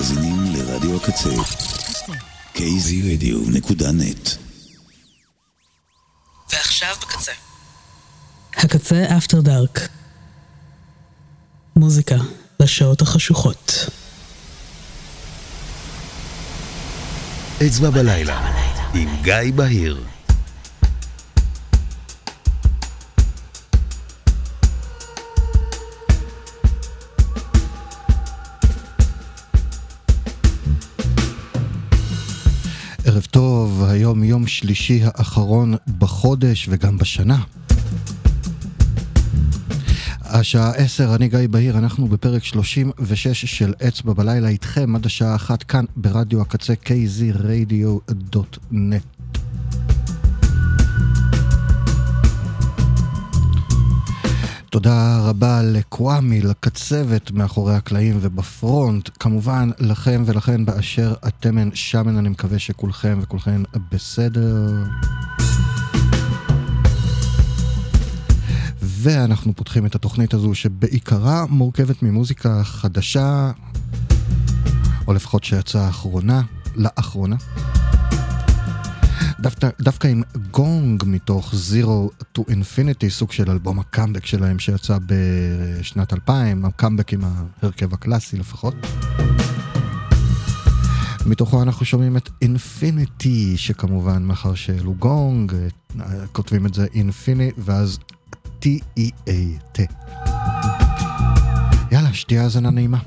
מאזינים לרדיו הקצה. kzradio.net ועכשיו בקצה. הקצה אפטר דארק. מוזיקה לשעות החשוכות. אצבע בלילה, עם גיא בהיר. היום יום שלישי האחרון בחודש וגם בשנה. השעה עשר, אני גיא בהיר, אנחנו בפרק 36 של אצבע בלילה איתכם עד השעה אחת כאן ברדיו הקצה kzradio.net. תודה רבה לקוואמי, לקצבת מאחורי הקלעים ובפרונט. כמובן, לכם ולכן באשר אתם שמן, אני מקווה שכולכם וכולכן בסדר. ואנחנו פותחים את התוכנית הזו שבעיקרה מורכבת ממוזיקה חדשה, או לפחות שיצאה האחרונה, לאחרונה. דווקא, דווקא עם גונג מתוך Zero to Infinity, סוג של אלבום הקאמבק שלהם שיצא בשנת 2000, הקאמבק עם ההרכב הקלאסי לפחות. מתוכו אנחנו שומעים את אינפיניטי, שכמובן מאחר שאלו גונג, כותבים את זה אינפיני, ואז T-E-A-T. יאללה, שתהיה האזנה נעימה.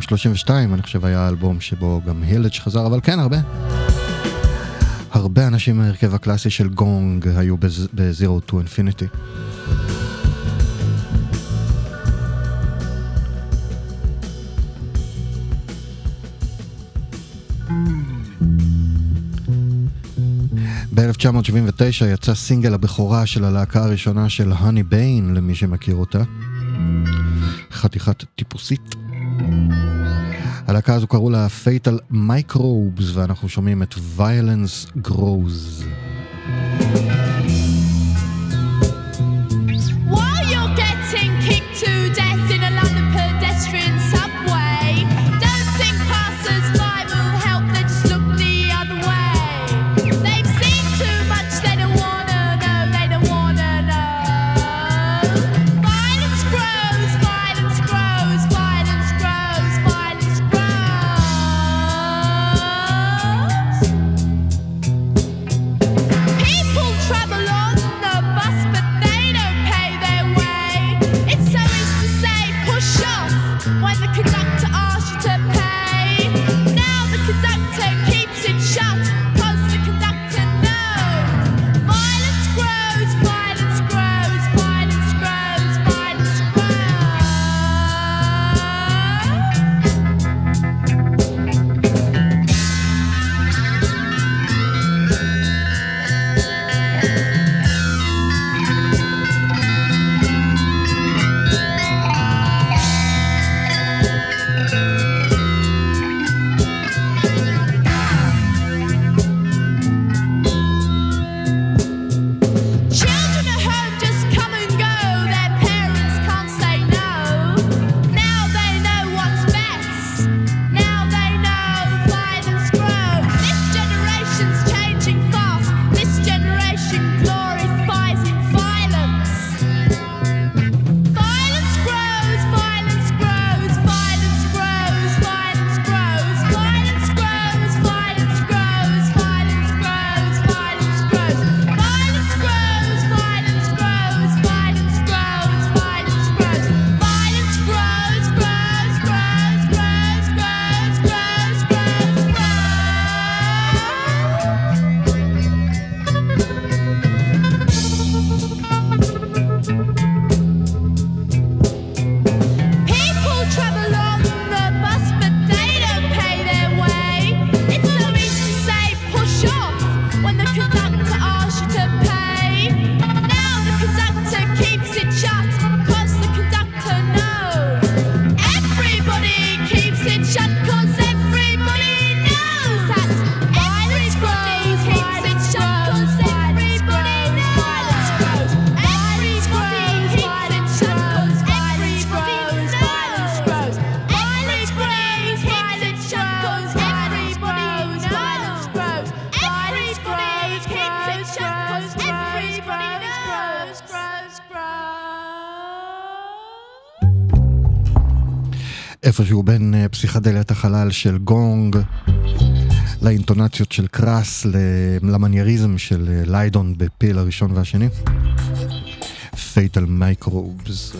2032 אני חושב היה האלבום שבו גם הילד שחזר, אבל כן, הרבה. הרבה אנשים מהרכב הקלאסי של גונג היו ב-Zero to Infinity. ב-1979 יצא סינגל הבכורה של הלהקה הראשונה של האני ביין, למי שמכיר אותה. חתיכת טיפוסית. הלהקה הזו קראו לה Fatal Microbes, ואנחנו שומעים את Violence Grows. איפשהו בין אה, פסיכדליית החלל של גונג לאינטונציות של Crass, למנייריזם של אה, ליידון ב-PiL הראשון והשני. Fatal Microbes.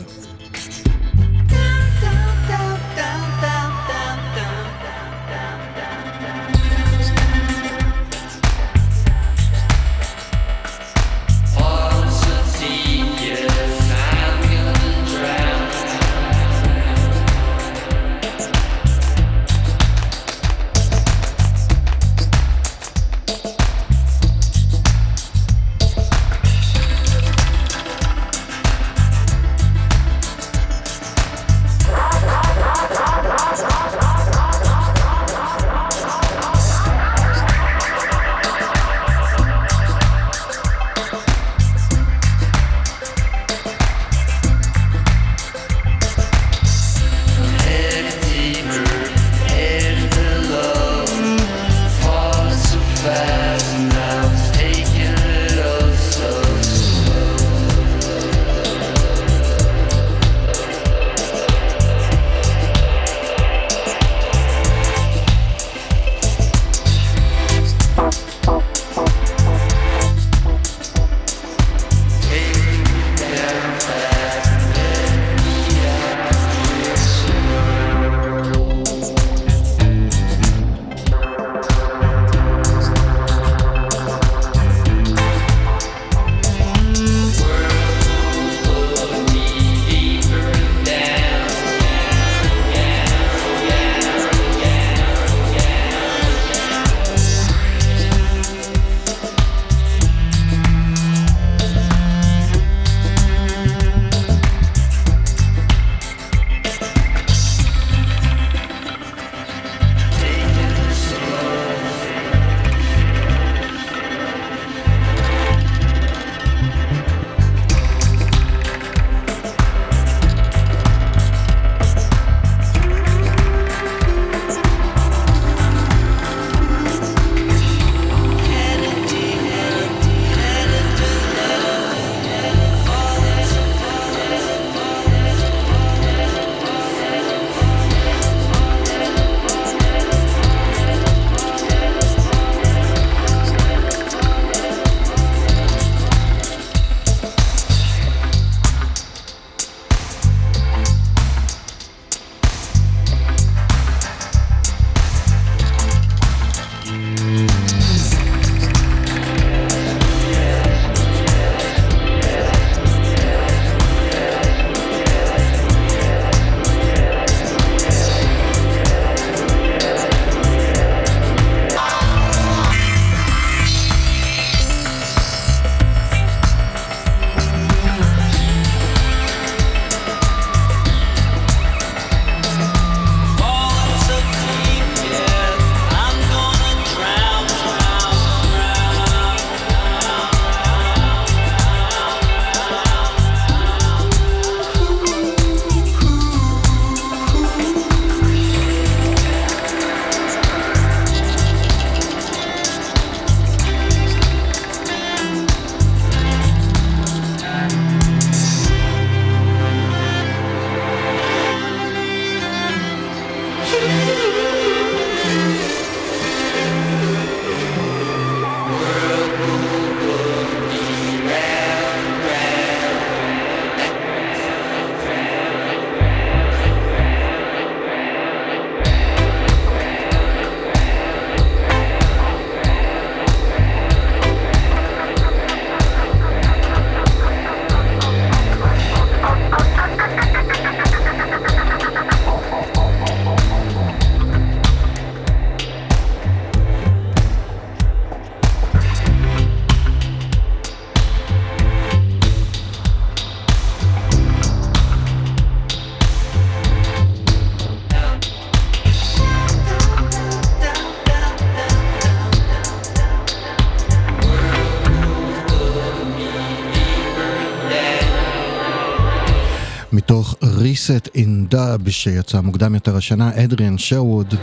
Reset in Dub שיצא מוקדם יותר השנה, אדריאן שרווד.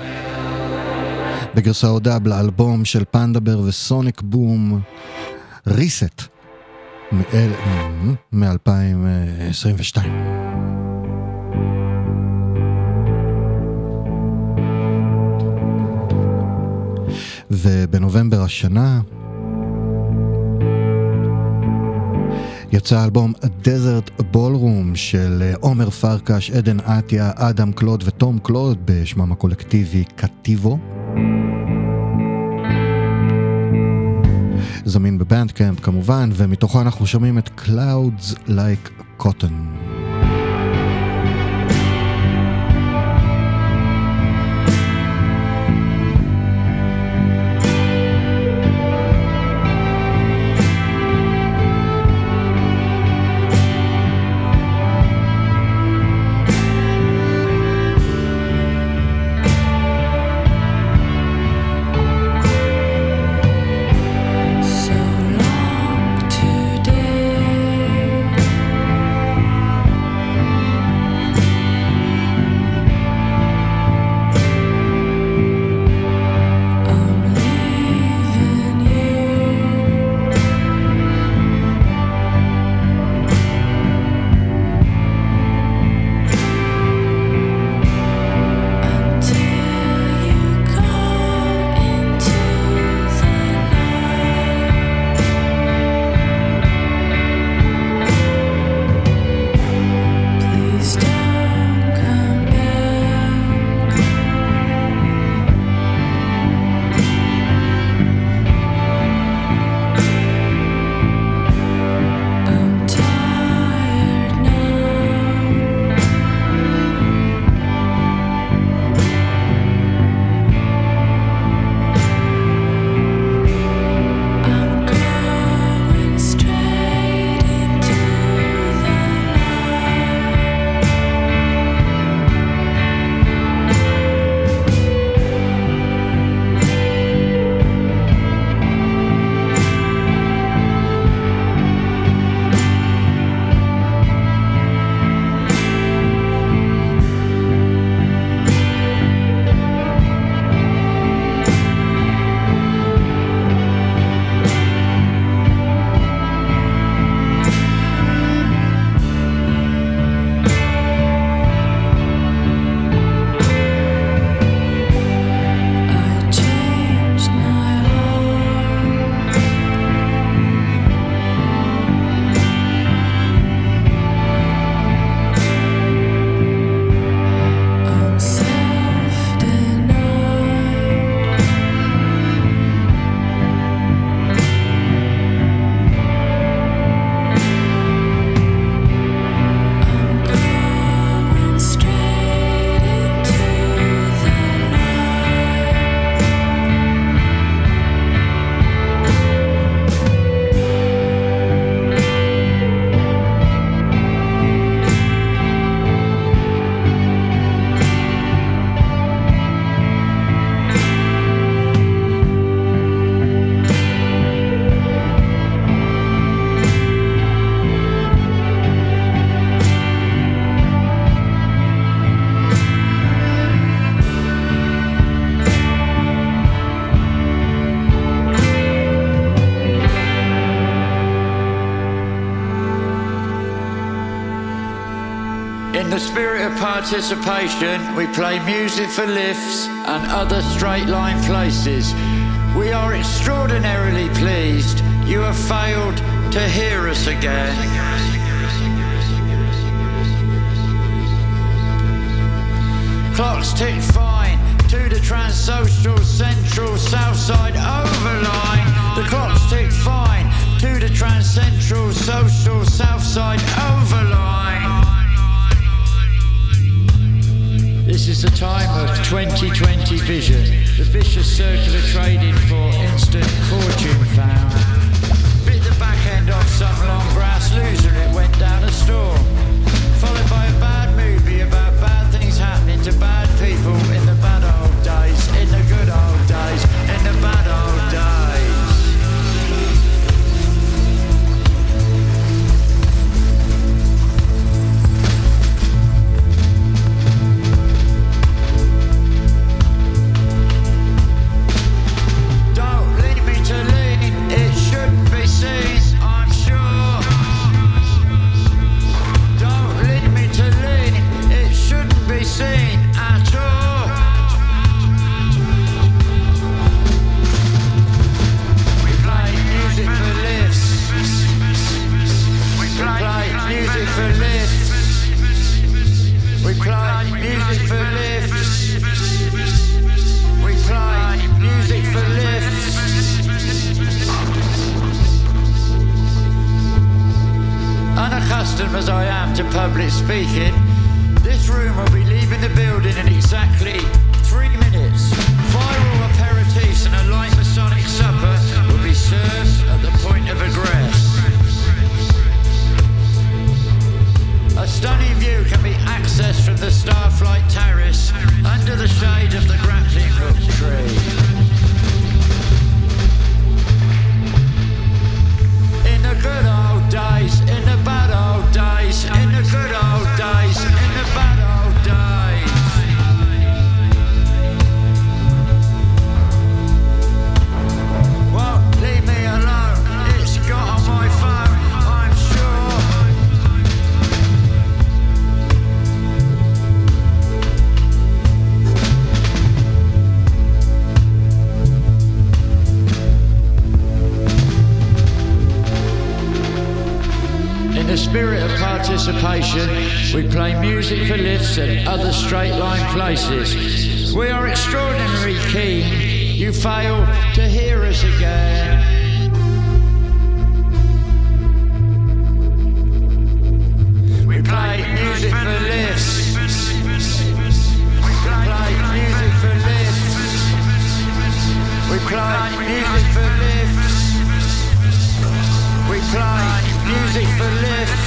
בגרסאות דאב לאלבום של פנדבר וסוניק בום, Reset, מ-2022. ובנובמבר השנה יצא אלבום Desert Ballroom של אה, עומר פרקש, עדן עטיה, אדם קלוד ותום קלוד בשמם הקולקטיבי קטיבו. זמין בבנדקאמפ כמובן, ומתוכו אנחנו שומעים את Clouds Like Cotton. Participation, we play music for lifts and other straight line places. We are extraordinarily pleased you have failed to hear us again. Clocks tick fine to the Transsocial Central Southside Overline. The clocks tick fine to the Transcentral Social Southside Overline. This is the time of 2020 vision, the vicious circular trading for instant fortune found. Bit the back end off some long grass loser, and it went down a storm. Followed by a bad movie about bad things happening to bad We play music for lifts and other straight line places. We are extraordinary keen. You fail to hear us again. We play music for lifts. We play music for lifts. We play music for lifts. We play music for lifts.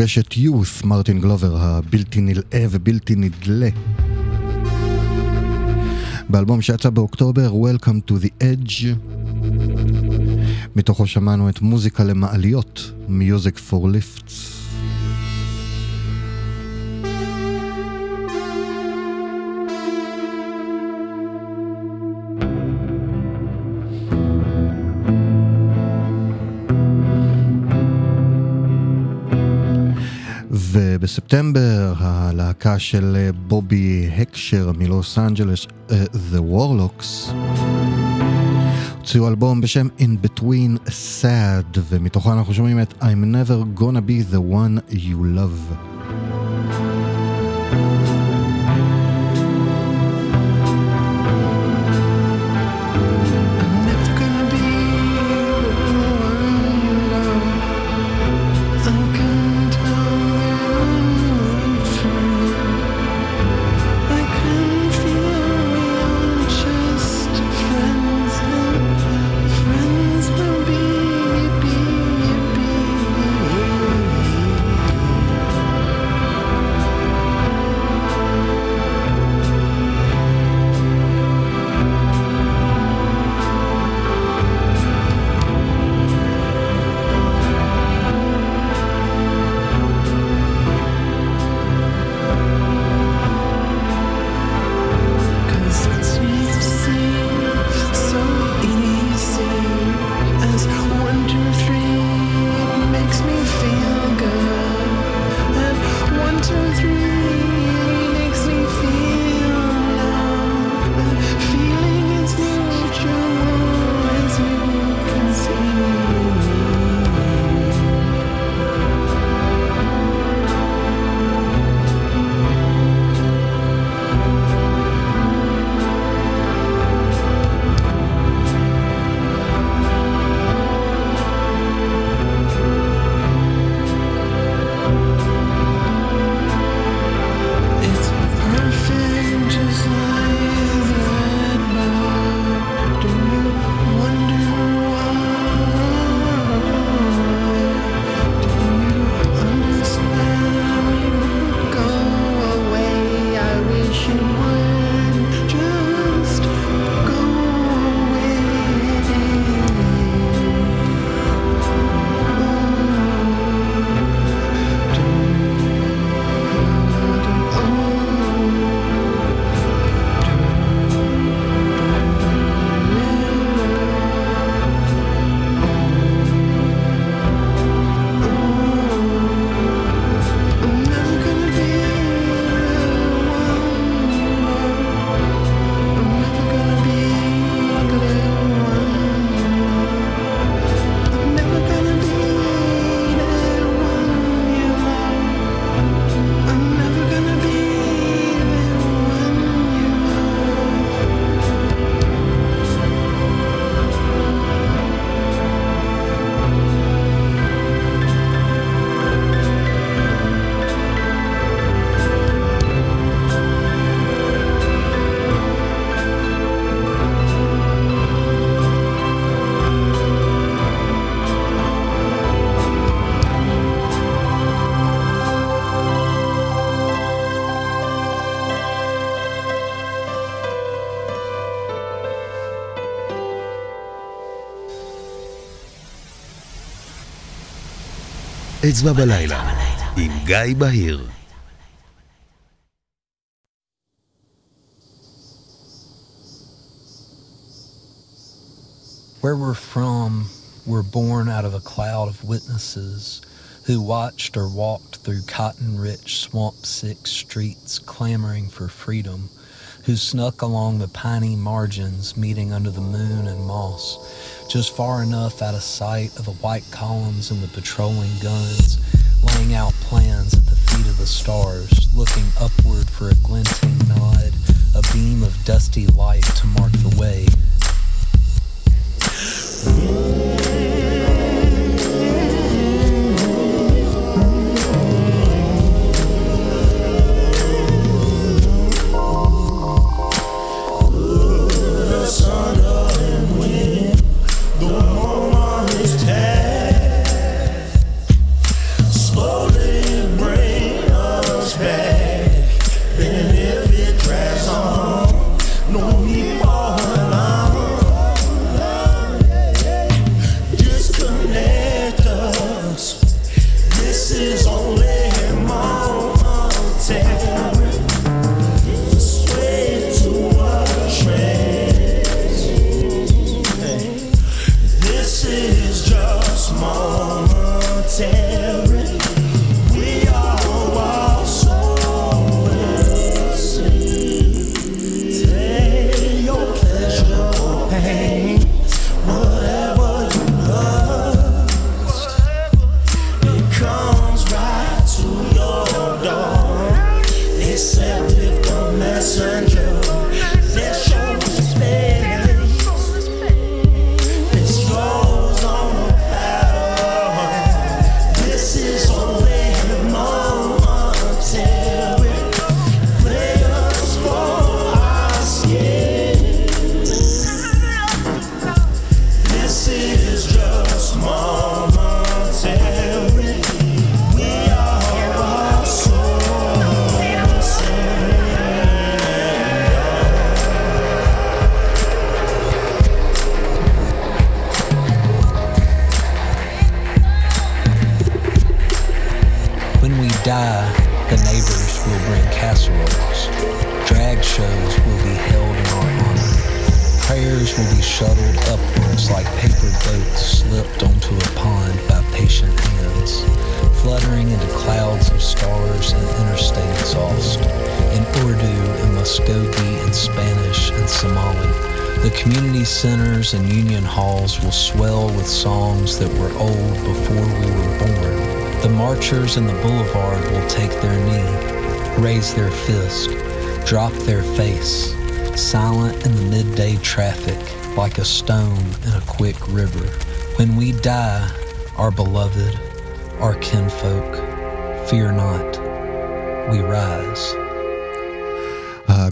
פוגש את יוס, מרטין גלובר, הבלתי נלאה ובלתי נדלה. באלבום שיצא באוקטובר, Welcome to the Edge. מתוכו שמענו את מוזיקה למעליות, Music for Lifts. ובספטמבר הלהקה של אה, בובי הקשר מלוס אנג'לס, uh, The Warlocks, הוציאו אלבום בשם In Between Sad, ומתוכו אנחנו שומעים את I'm never gonna be the one you love. אצבע בלילה, עם גיא בהיר. Where we're from, we're born out of a cloud of witnesses who watched or walked through cotton-rich, swamp-sick streets clamoring for freedom, who snuck along the piney margins meeting under the moon and moss, just far enough out of sight of the white columns and the patrolling guns, laying out plans at the feet of the stars, looking upward for a glinting nod, a beam of dusty light to mark the way. Muskogee and Spanish and Somali, the community centers and union halls will swell with songs that were old before we were born. The marchers in the boulevard will take their knee, raise their fist, drop their face, silent in the midday traffic like a stone in a quick river. When we die, our beloved, our kinfolk, fear not, we rise.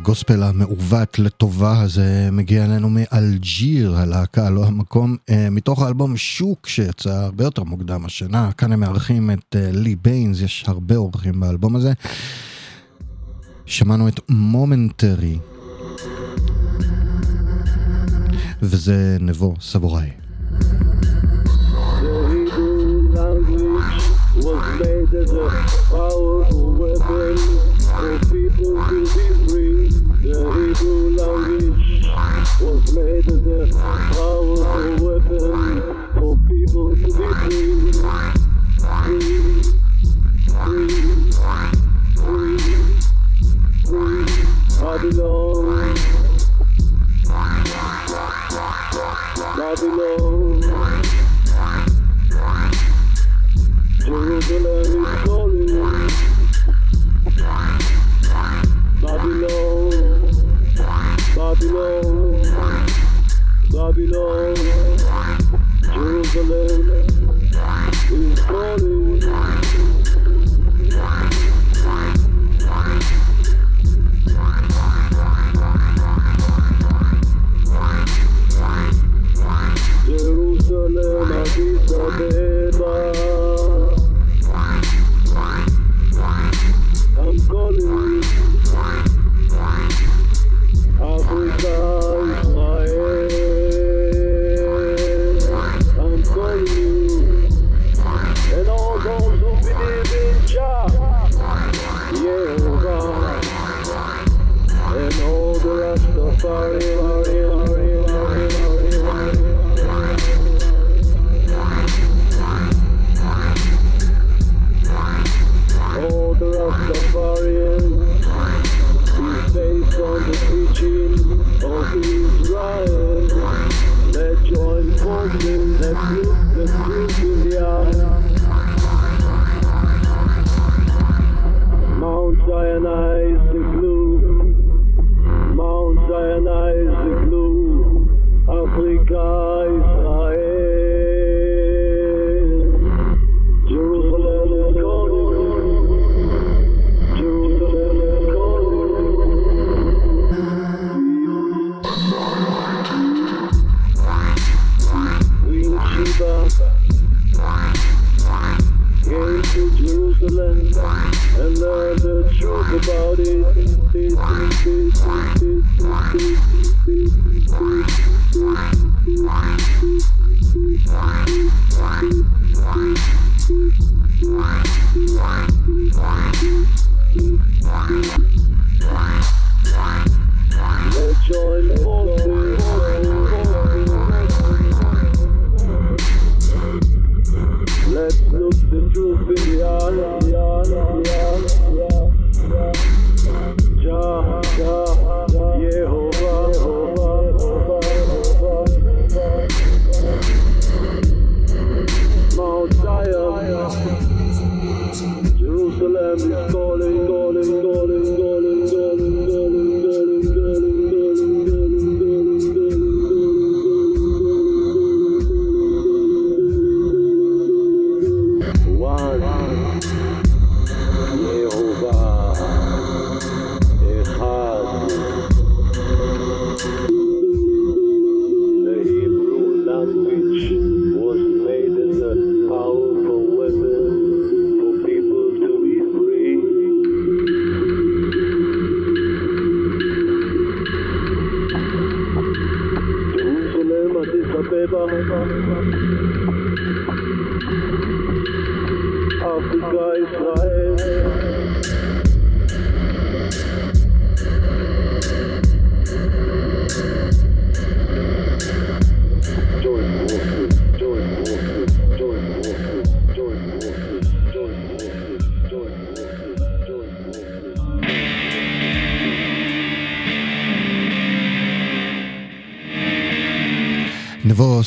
הגוספל המעוות לטובה הזה מגיע אלינו מ-Algiers, הלהקה, לא המקום, מתוך האלבום Shook שיצא הרבה יותר מוקדם השנה. כאן הם מארחים את לי ביינס, יש הרבה אורחים באלבום הזה. שמענו את Momentary, וזה נבו סבוראי. was made as a powerful weapon for people to be free. The Hebrew language was made as a powerful weapon for people to be free. Free, free, free, free. Babylon. Babylon. Babylon, Jerusalem is falling. Jerusalem, I Wine.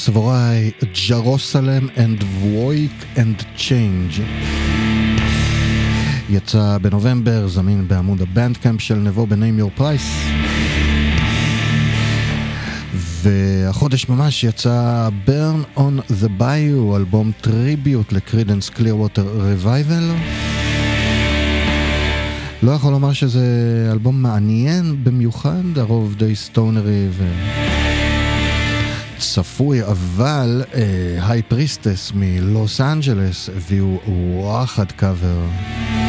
סבוראי, ג'רוסלם and Voik and Change. יצא בנובמבר, זמין בעמוד הבנדקאמפ של נבו ב-Name Your Price. והחודש ממש יצא Burn on the Bayou, אלבום טריביוט לקרידנס קלירווטר רווייבל. לא יכול לומר שזה אלבום מעניין במיוחד, הרוב די סטונרי ו... צפוי, אבל היי uh, פריסטס מלוס אנג'לס הביאו וואחד קאבר.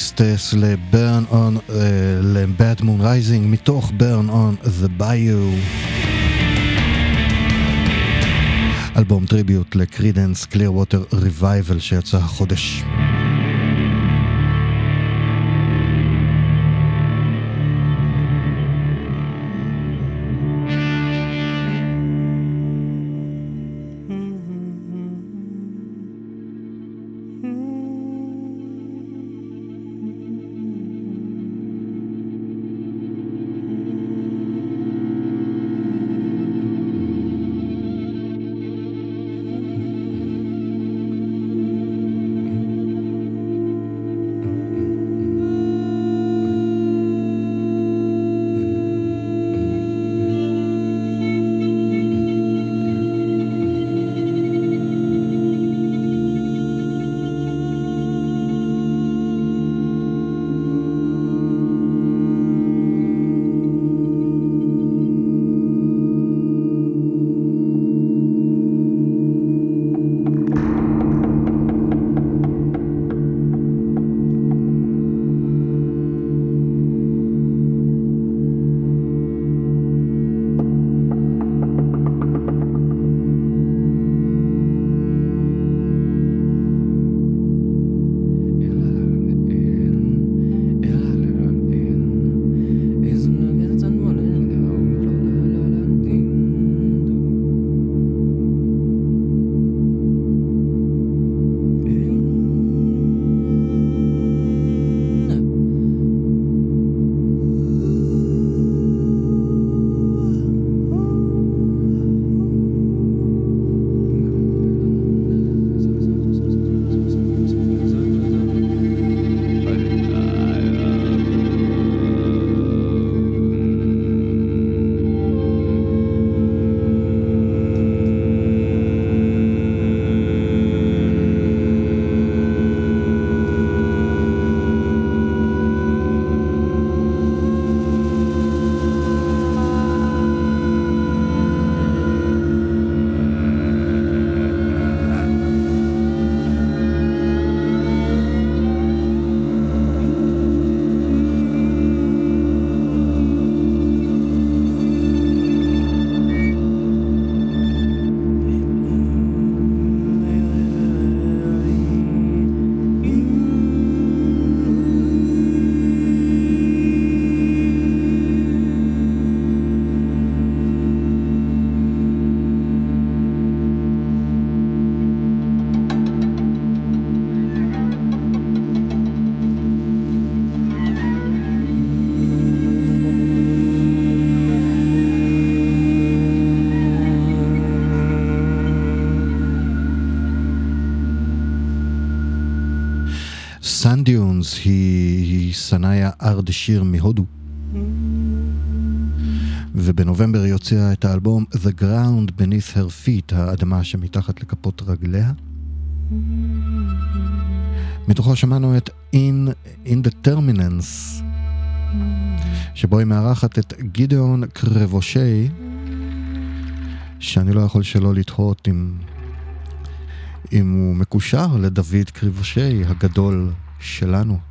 פריסטס לברן און, לבאד מון רייזינג מתוך ברן און זה ביו. אלבום טריביוט לקרידנס קליר ווטר ריבייבל שיצא החודש. ארדשיר מהודו. ובנובמבר היא הוציאה את האלבום The Ground Beneath Her Feet, האדמה שמתחת לכפות רגליה. מתוכו שמענו את In, In the Terminance, שבו היא מארחת את גידאון קרבושי, שאני לא יכול שלא לתהות אם, אם הוא מקושר לדוד קרבושי הגדול שלנו.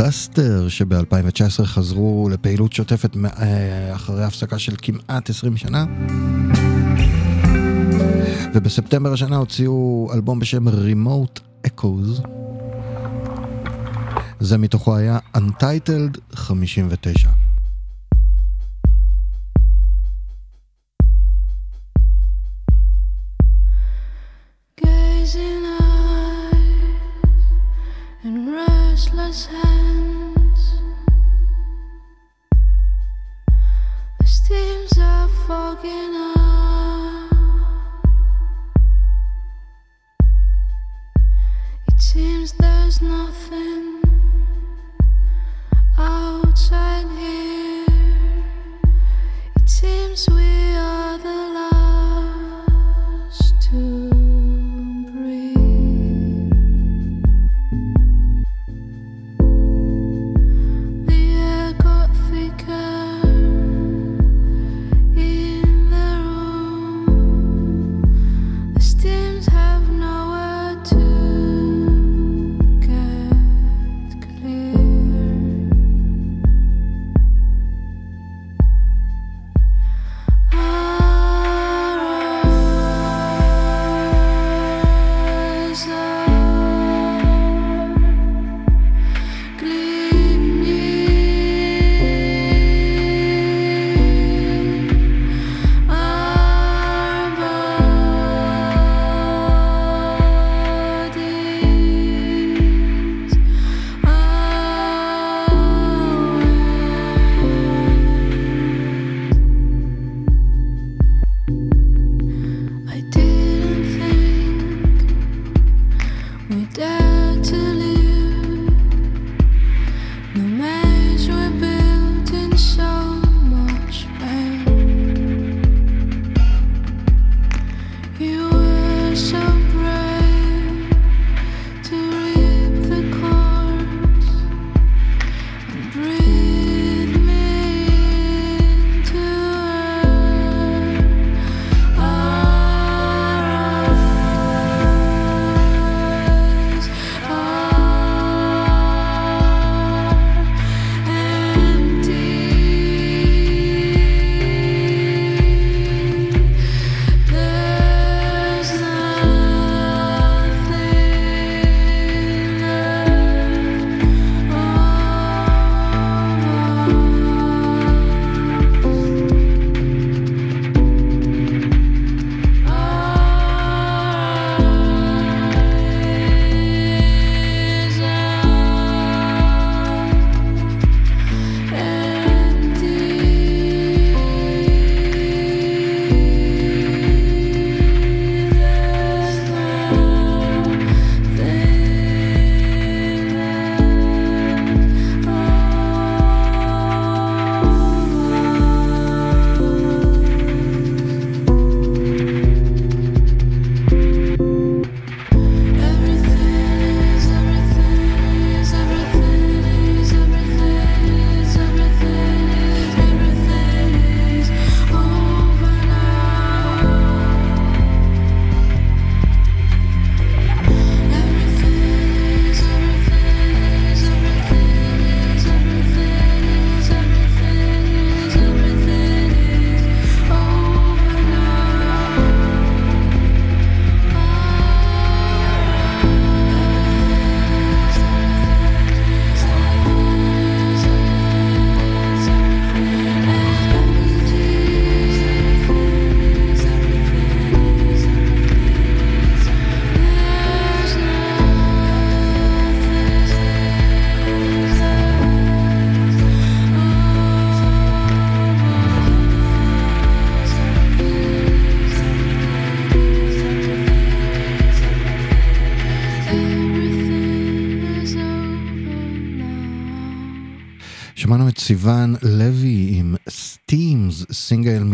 דסטר שב-2019 חזרו לפעילות שוטפת אה, אחרי הפסקה של כמעט 20 שנה. ובספטמבר השנה הוציאו אלבום בשם Remote Echoes. זה מתוכו היה Untitled 59.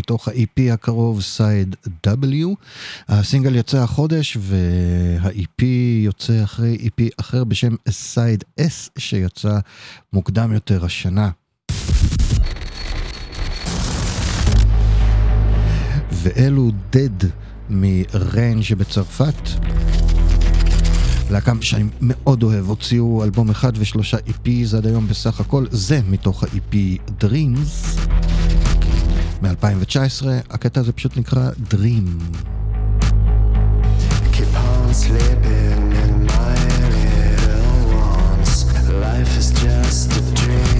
מתוך ה-EP הקרוב, Side W. הסינגל יוצא החודש וה-EP יוצא אחרי EP אחר בשם סייד S שיצא מוקדם יותר השנה. ואלו דד מריין שבצרפת. להקה שאני מאוד אוהב, הוציאו אלבום אחד ושלושה EPs עד היום בסך הכל, זה מתוך ה-EP Dreams. 2019, הקטע הזה פשוט נקרא Dream. Keep on sleeping in my little ones. Life is just a dream.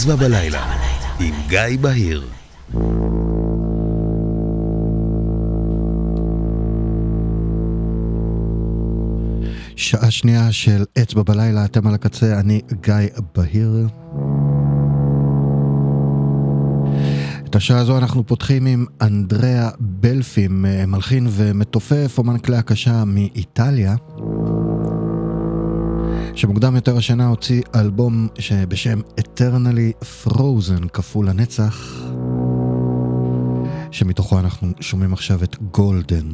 אצבע בלילה, עם גיא בהיר. שעה שנייה של אצבע בלילה, אתם על הקצה, אני גיא בהיר. את השעה הזו אנחנו פותחים עם אנדריאה בלפים, מלחין ומתופף, אומן כלי הקשה מאיטליה, שמוקדם יותר השנה הוציא אלבום שבשם Eternally Frozen, כפול הנצח, שמתוכו אנחנו שומעים עכשיו את גולדן.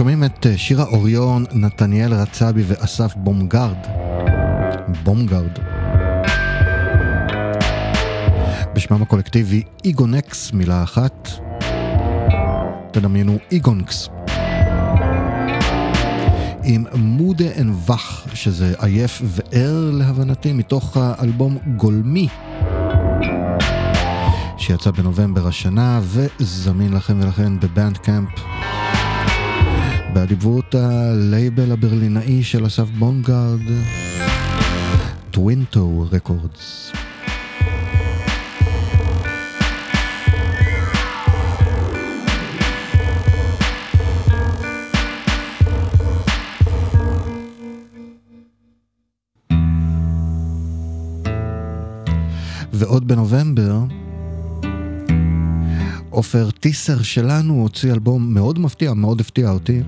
שומעים את אה, שירה אוריון, נתניאל רצבי ואסף בומגרד. בומגרד. בשמם הקולקטיבי איגונקס, מילה אחת. תדמיינו איגונקס. עם müde und wach, שזה עייף וער להבנתי, מתוך האלבום גולמי, שיצא בנובמבר השנה וזמין לכם ולכן ב-Bandcamp. באדיבות הלייבל הברלינאי של אסף בונגרד, טווינטו רקורדס. ועוד בנובמבר, עופר טיסר שלנו הוציא אלבום מאוד מפתיע, מאוד הפתיע אותי.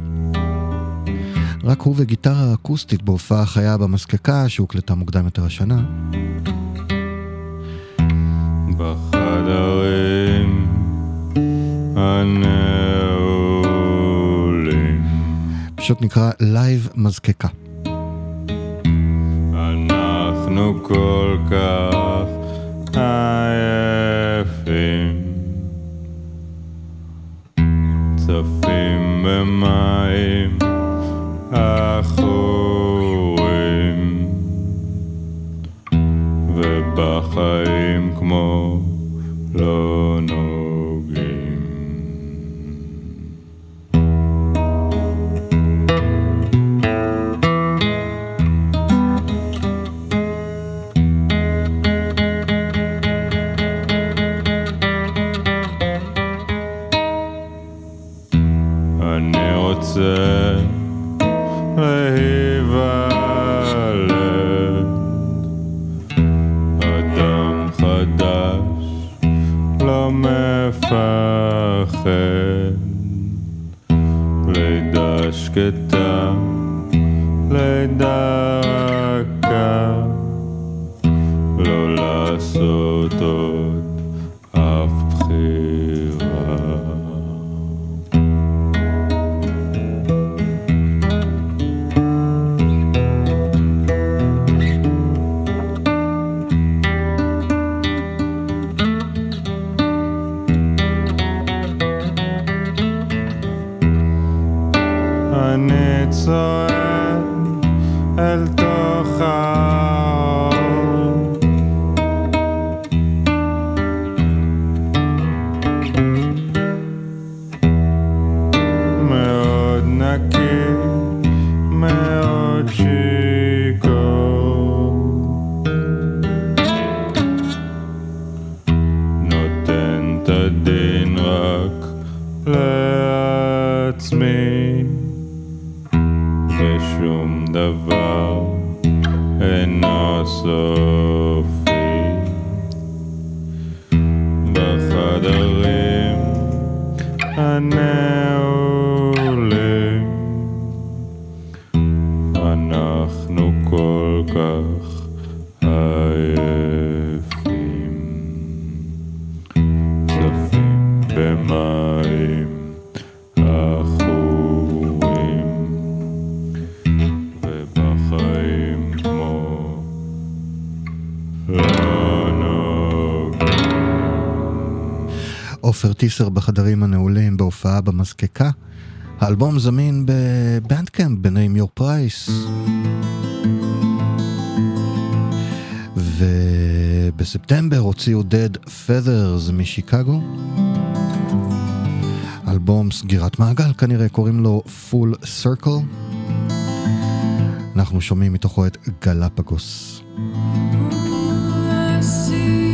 רק הוא וגיטרה אקוסטית בהופעה חיה במזקקה שהוקלטה מוקדם יותר השנה. בחדרים הנעולים פשוט נקרא Live מזקקה. ובחיים כמו לא טיסר בחדרים הנעולים בהופעה במזקקה. האלבום זמין בבנדקאמפ בנעים יור פרייס. ובספטמבר הוציאו Dead Feathers משיקגו. אלבום סגירת מעגל כנראה, קוראים לו Full Circle. אנחנו שומעים מתוכו את גלפגוס. I see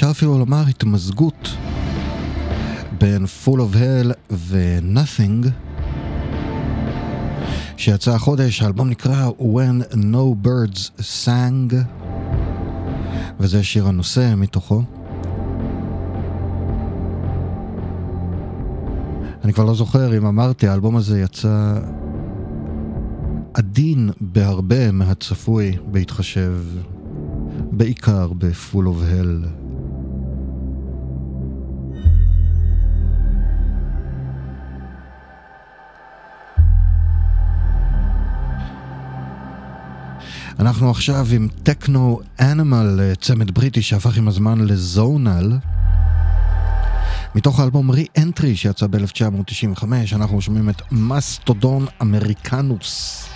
אפשר אפילו לומר התמזגות, בין Full of Hell ו-Nothing, שיצא החודש, האלבום נקרא When No Birds Sang, וזה שיר הנושא מתוכו. אני כבר לא זוכר אם אמרתי, האלבום הזה יצא עדין בהרבה מהצפוי בהתחשב, בעיקר ב-Full of Hell. אנחנו עכשיו עם טכנו אנימל, צמד בריטי שהפך עם הזמן לזונל. מתוך האלבום re-entry שיצא ב-1995, אנחנו שומעים את מסטודון אמריקנוס.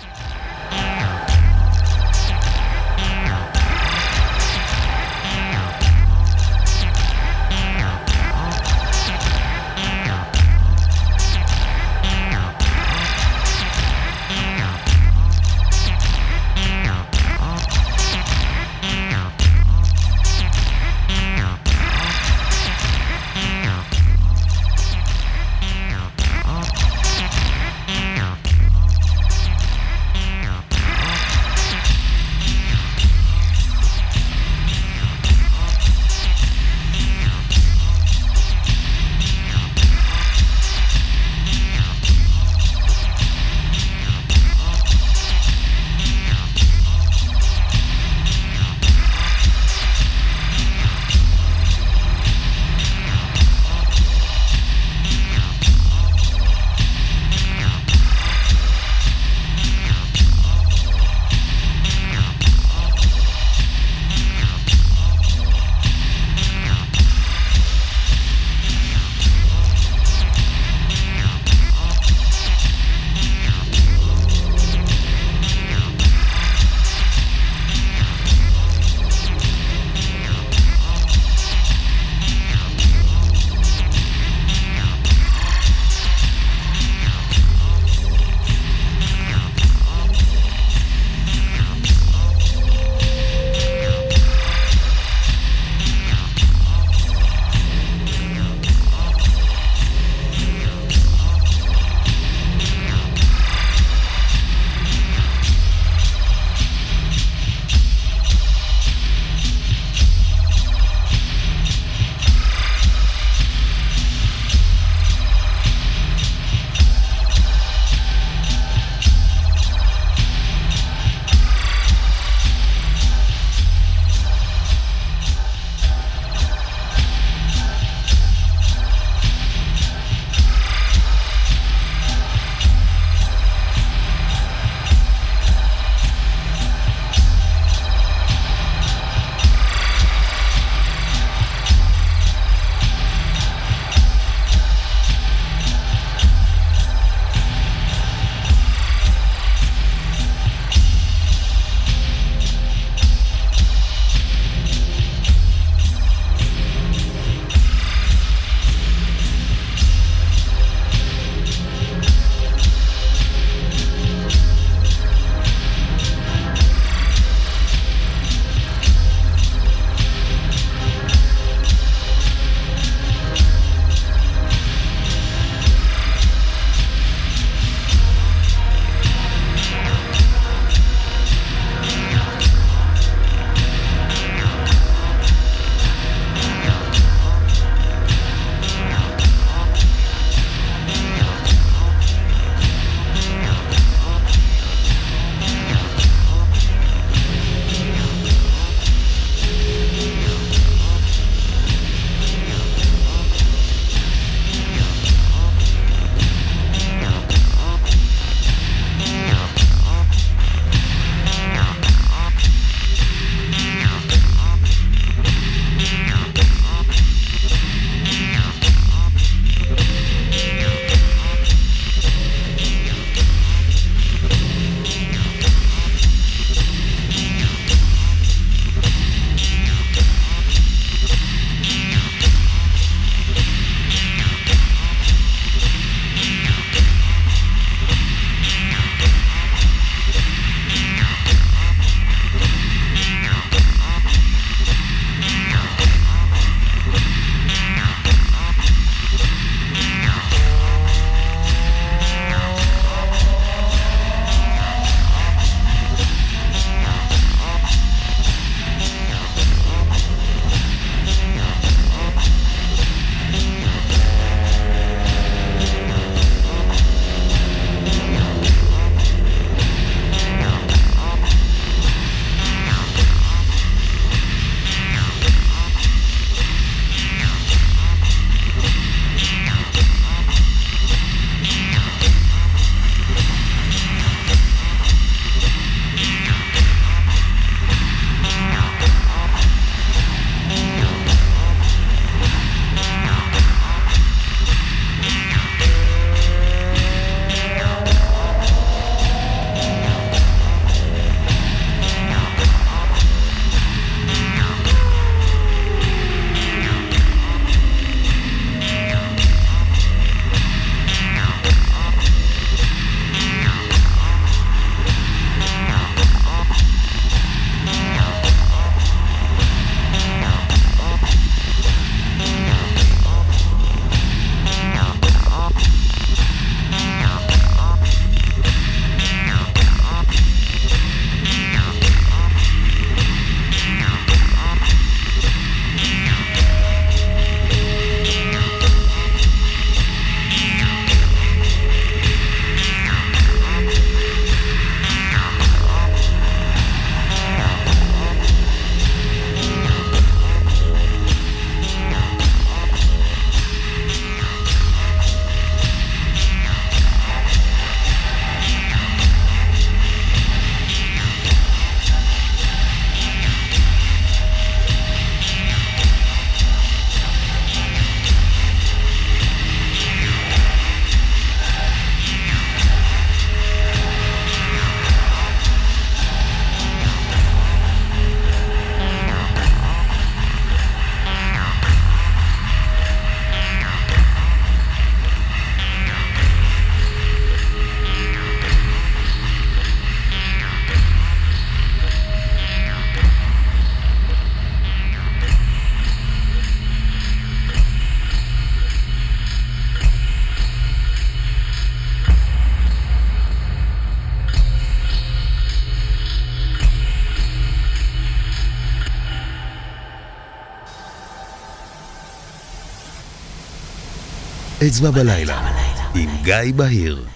בלילה, עם גיא בהיר.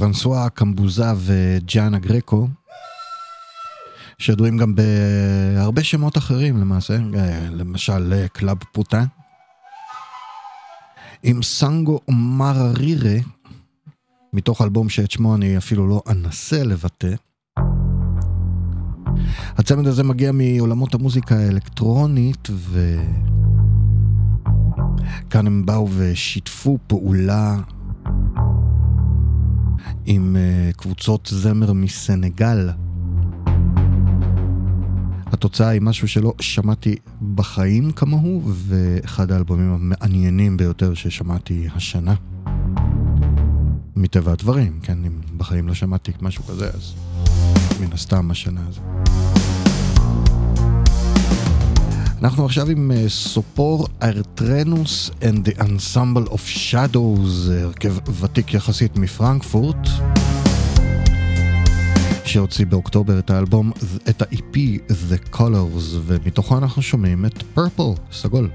פרנסואה קמבוזה וג'אנה גרקו, שידועים גם בהרבה שמות אחרים למעשה, אה, למשל אה, קלאב פוטה, עם סנגו מררירה, מתוך אלבום שאת שמו אני אפילו לא אנסה לבטא. הצמד הזה מגיע מעולמות המוזיקה האלקטרונית, וכאן הם באו ושיתפו פעולה עם אה, קבוצות זמר מסנגל. התוצאה היא משהו שלא שמעתי בחיים כמוהו, ואחד האלבומים המעניינים ביותר ששמעתי השנה. מטבע הדברים, כן, אם בחיים לא שמעתי משהו כזה, אז מן הסתם השנה הזו. אנחנו עכשיו עם אה, סופור ארטרנוס and the Ensemble of Shadows, הרכב ותיק יחסית מפרנקפורט, שהוציא באוקטובר את האלבום, את ה-EP The Colors, ומתוכו אנחנו שומעים את Purple, סגול.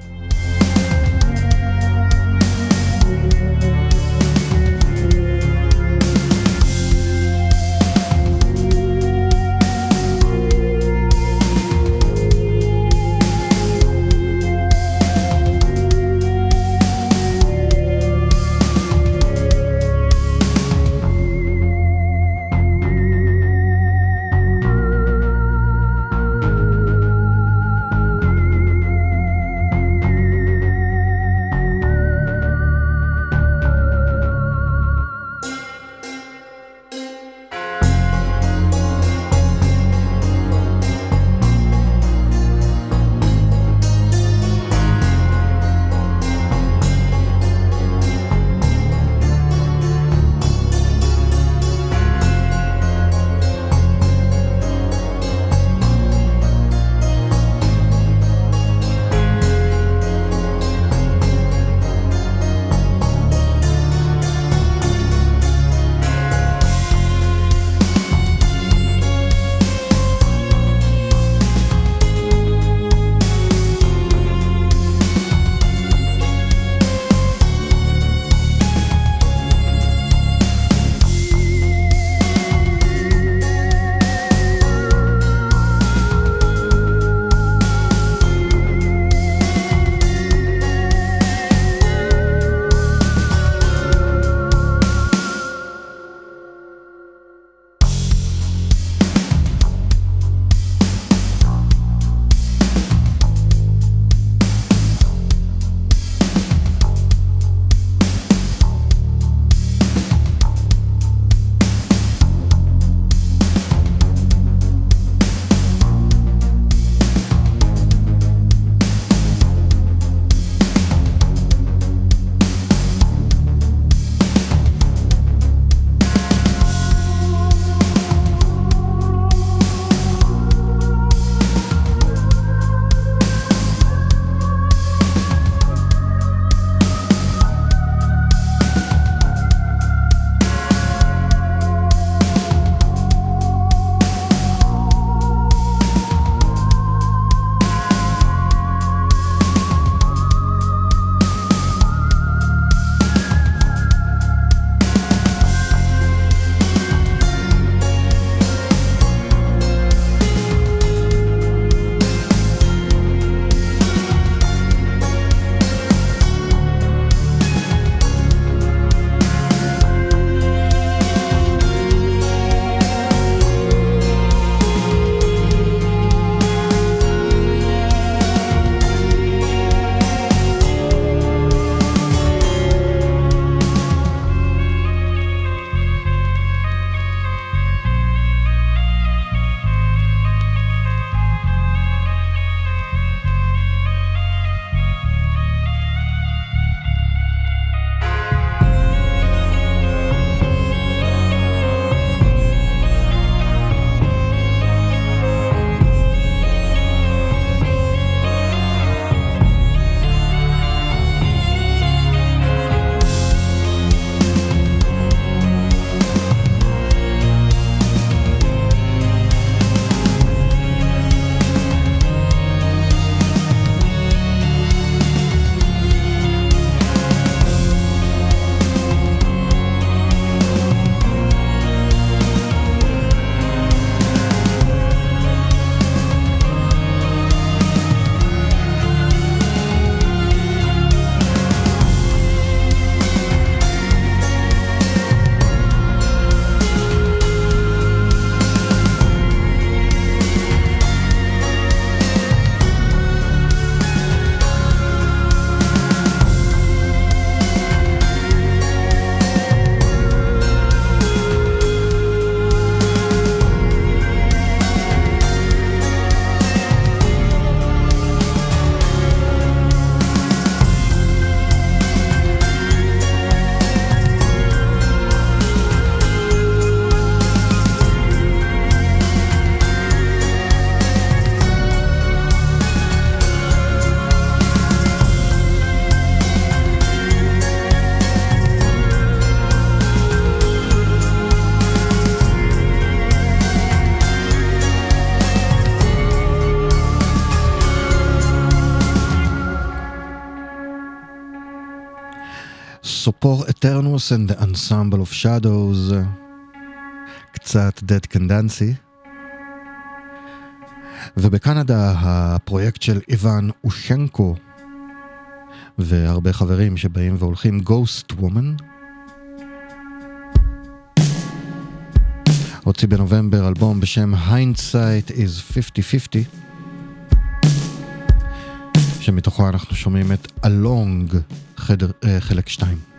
אטרנוס and the Ensemble of Shadows, קצת Dead Can Dancy. ובקנדה הפרויקט של איוון אושנקו והרבה חברים שבאים והולכים Ghost Woman. הוציא בנובמבר אלבום בשם Hindsight is 50-50 שמתוכו אנחנו שומעים את חדר, אה, חלק 2.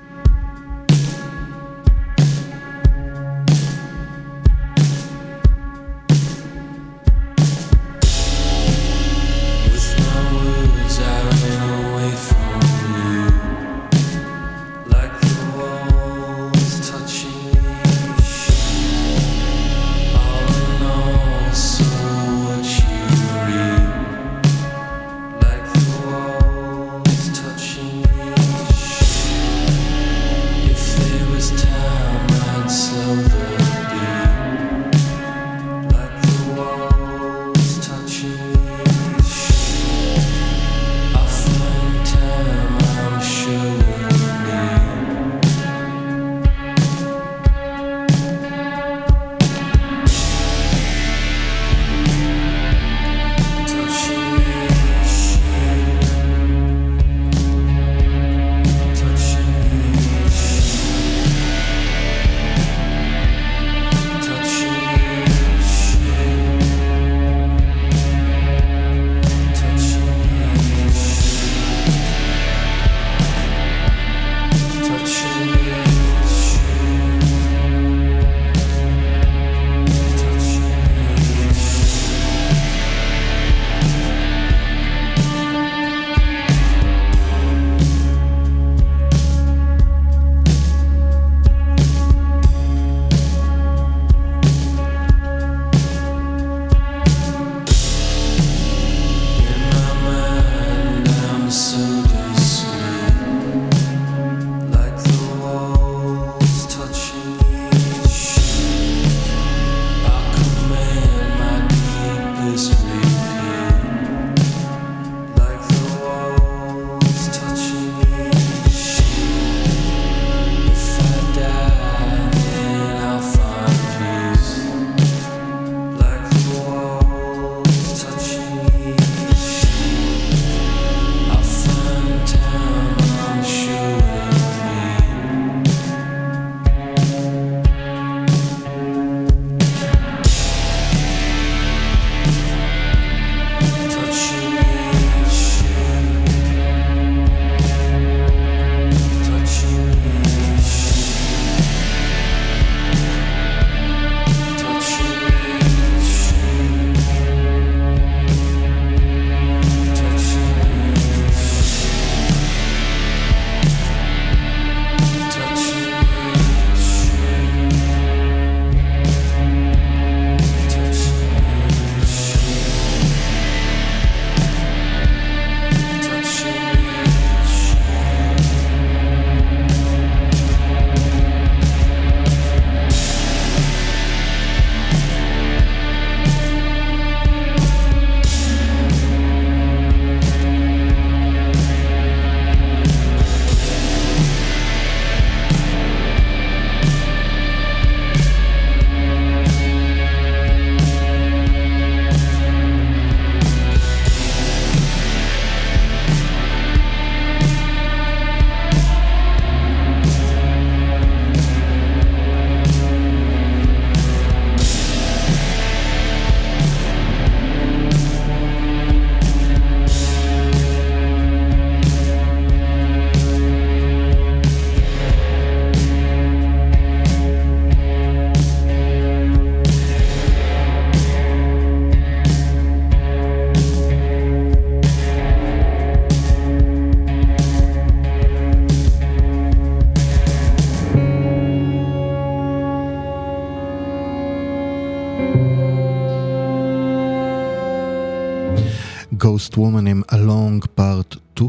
Ghost Woman עם Along Part 2.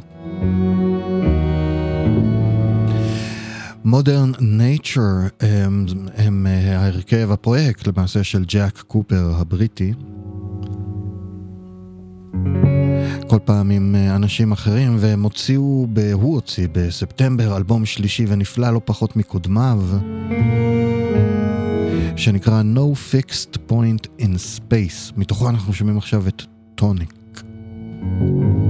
Modern Nature הם, הם אה, ההרכב, הפרויקט למעשה של ג'ק קופר הבריטי. כל פעם עם אה, אנשים אחרים, והם הוציאו, ב... הוא הוציא בספטמבר אלבום שלישי ונפלא לא פחות מקודמיו, שנקרא No Fixed Point in Space. מתוכו אנחנו שומעים עכשיו את טוניק. thank you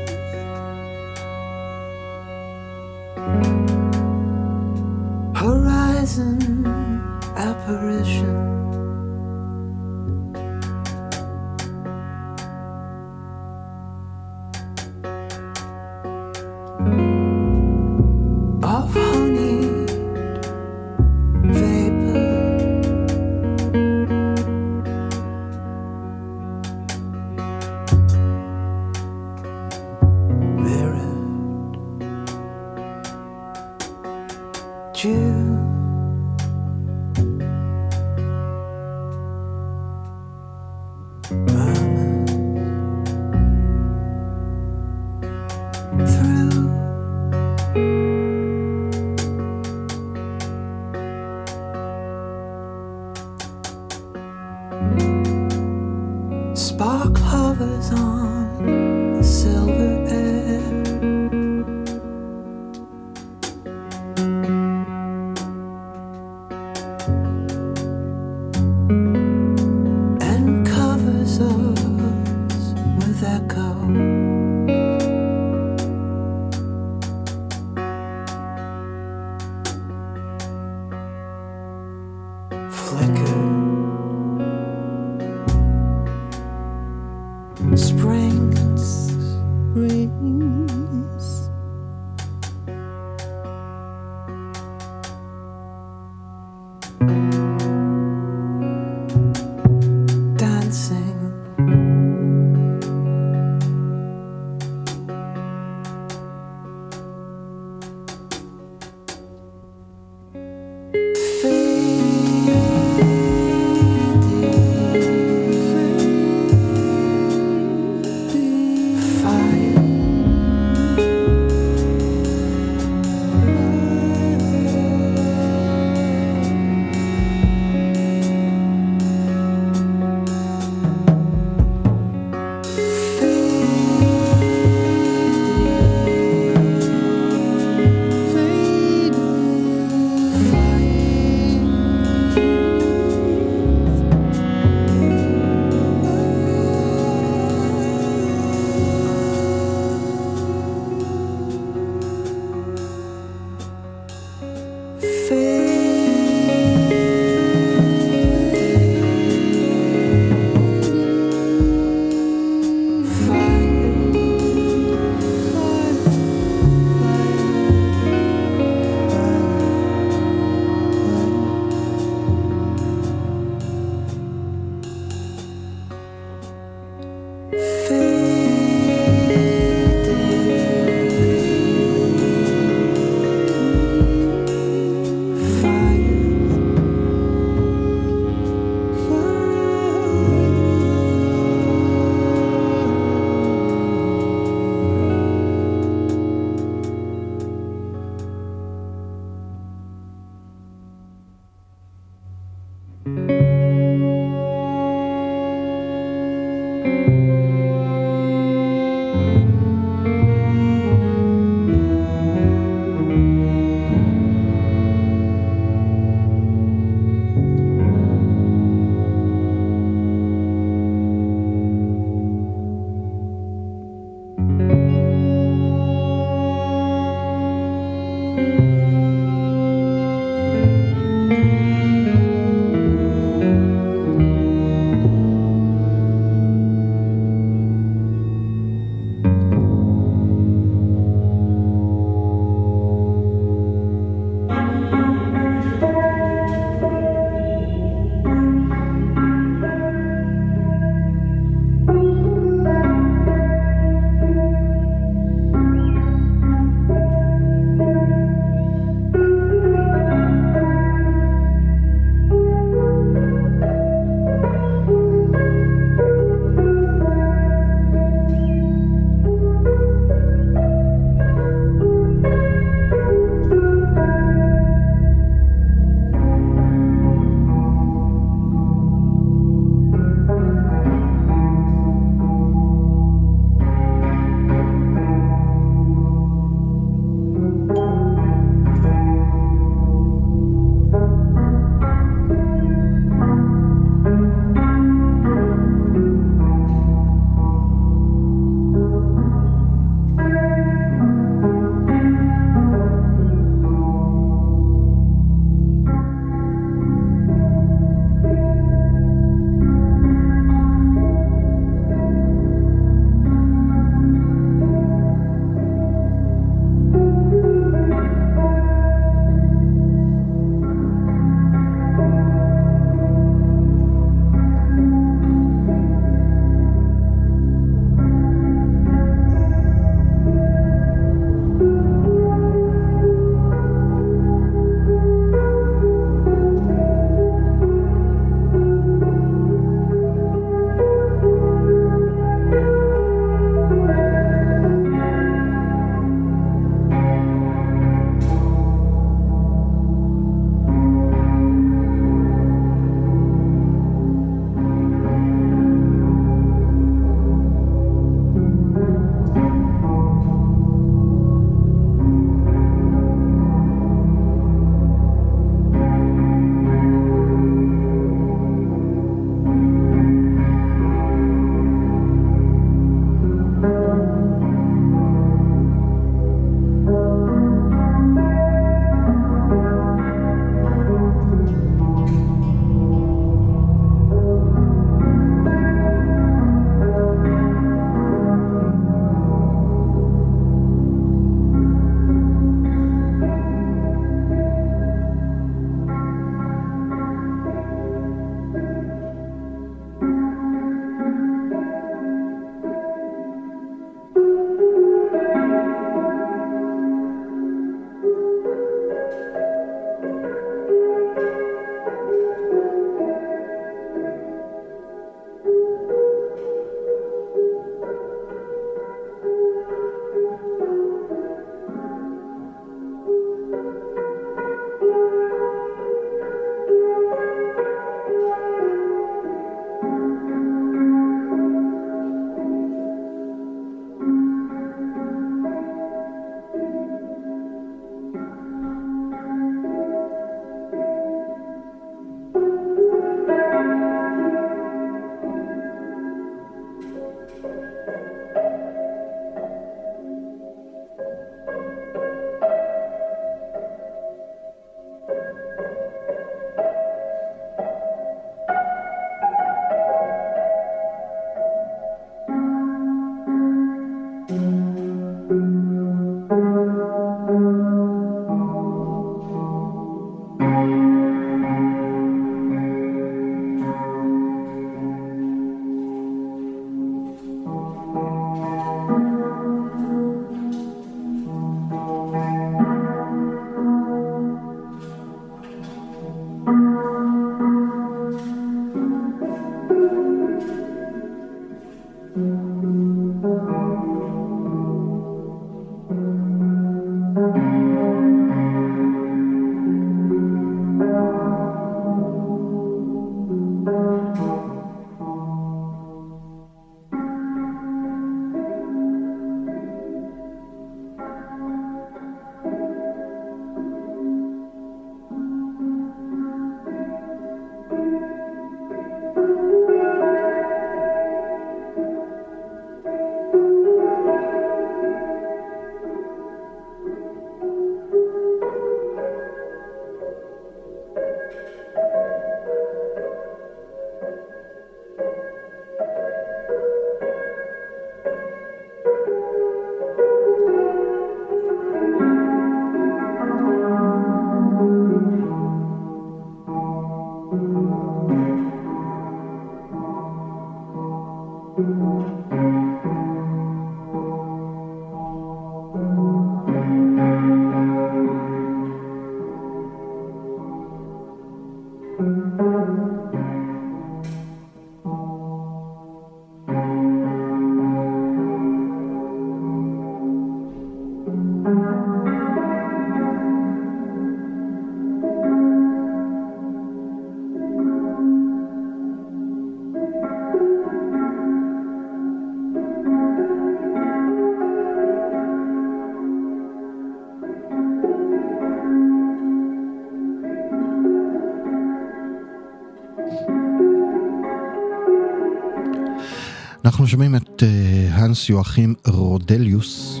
שומעים את אה, הנס יואכים רודליוס,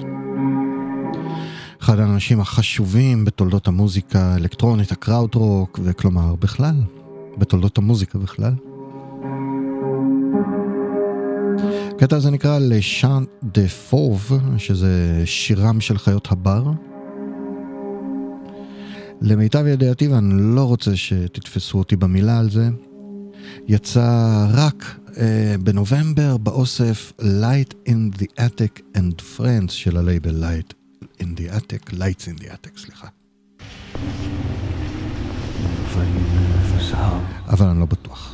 אחד האנשים החשובים בתולדות המוזיקה האלקטרונית, הקראוט רוק, וכלומר בכלל, בתולדות המוזיקה בכלל. הקטע הזה נקרא Le Chant des Fauves, שזה שירם של חיות הבר. למיטב ידיעתי, ואני לא רוצה שתתפסו אותי במילה על זה, יצא רק בנובמבר באוסף Light in the Attic and Friends של הלייבל Light in the Attic, Lights in the Attic, סליחה. אבל אני לא בטוח.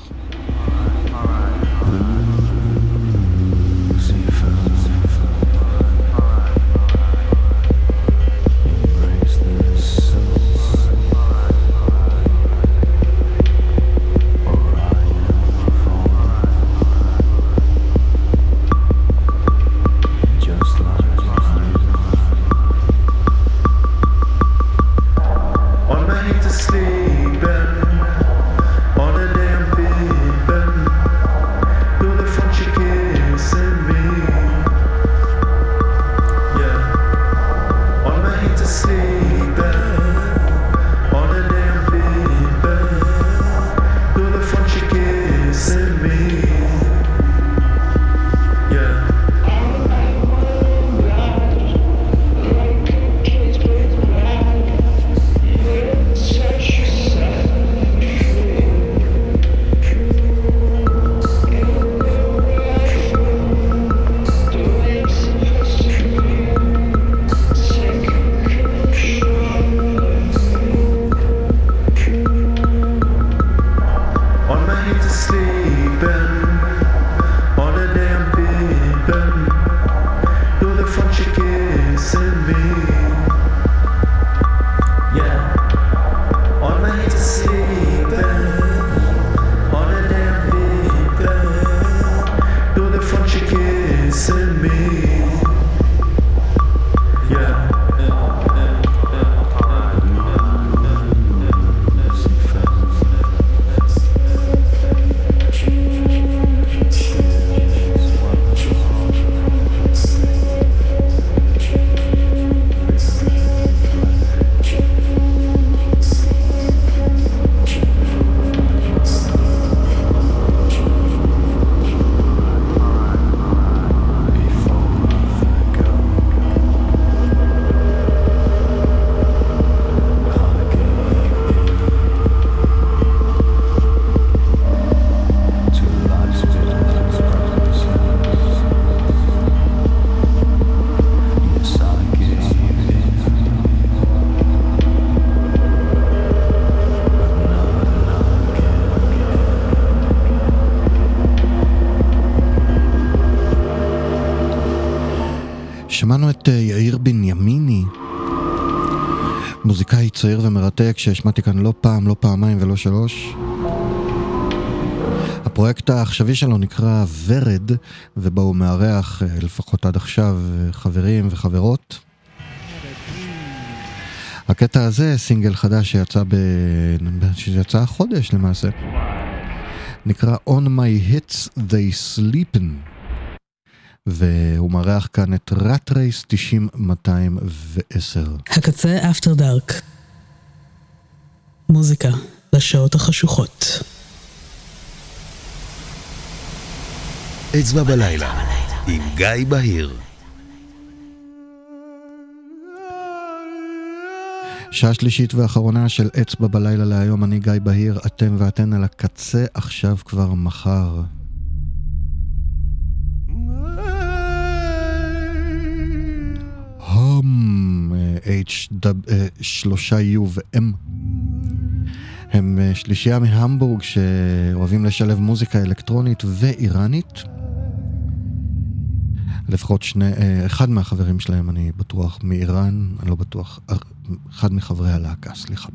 שמענו את אה, יאיר בנימיני, מוזיקאי צעיר ומרתק שהשמעתי כאן לא פעם, לא פעמיים ולא שלוש. הפרויקט העכשווי שלו נקרא ורד, ובו הוא מארח, אה, לפחות עד עכשיו, אה, חברים וחברות. הקטע הזה, סינגל חדש שיצא ב... שיצא החודש למעשה. נקרא On My Hits They Sleepin. והוא מארח כאן את ראט רייס 90-210. הקצה אפטר דארק. מוזיקה לשעות החשוכות. אצבע בלילה, עם גיא בהיר. שעה שלישית ואחרונה של אצבע בלילה להיום, אני גיא בהיר, אתם ואתן על הקצה עכשיו כבר מחר. הום, H, שלושה U ו-M. הם אה, שלישייה מהמבורג שאוהבים לשלב מוזיקה אלקטרונית ואיראנית. לפחות שני, אה, אחד מהחברים שלהם, אני בטוח, מאיראן, אני לא בטוח, אה, אחד מחברי הלהקה, סליחה.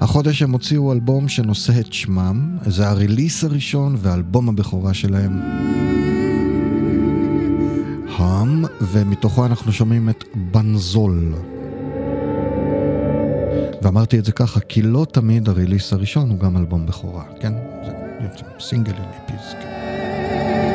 החודש הם הוציאו אלבום שנושא את שמם, זה הריליס הראשון ואלבום הבכורה שלהם. האם, ומתוכו אנחנו שומעים את בנזול. ואמרתי את זה ככה, כי לא תמיד הריליס הראשון הוא גם אלבום בכורה, כן? זה סינגלים, איפיז, כן.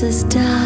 Is die.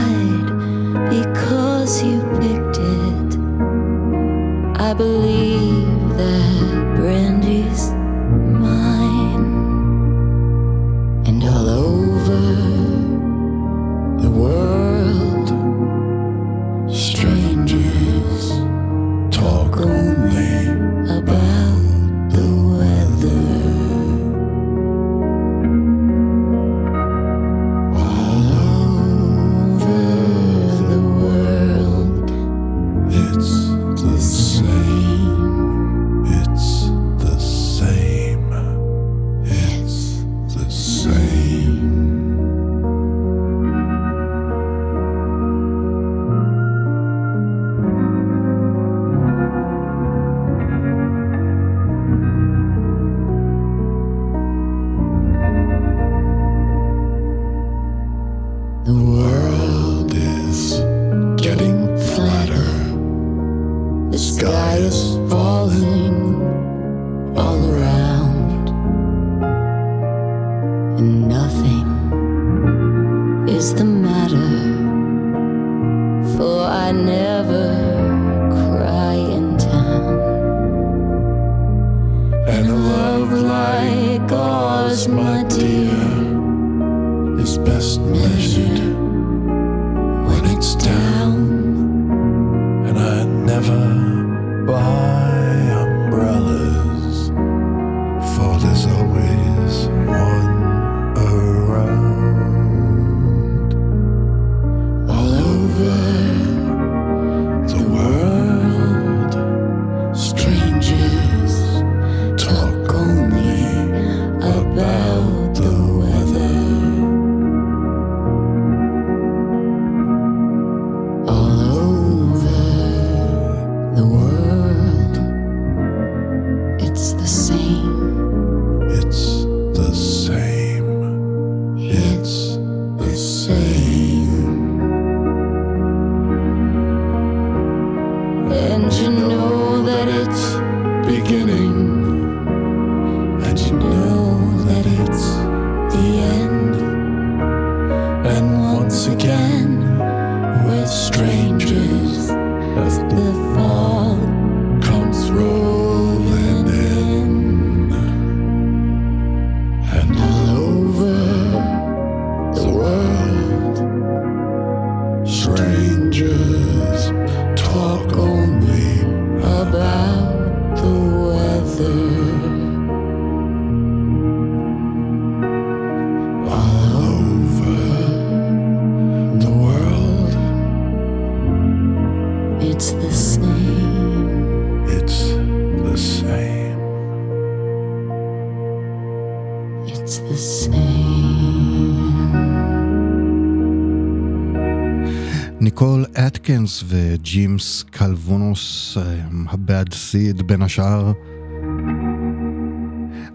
ג'ים סקלבונוס, אה, ה-Bad Seed בין השאר.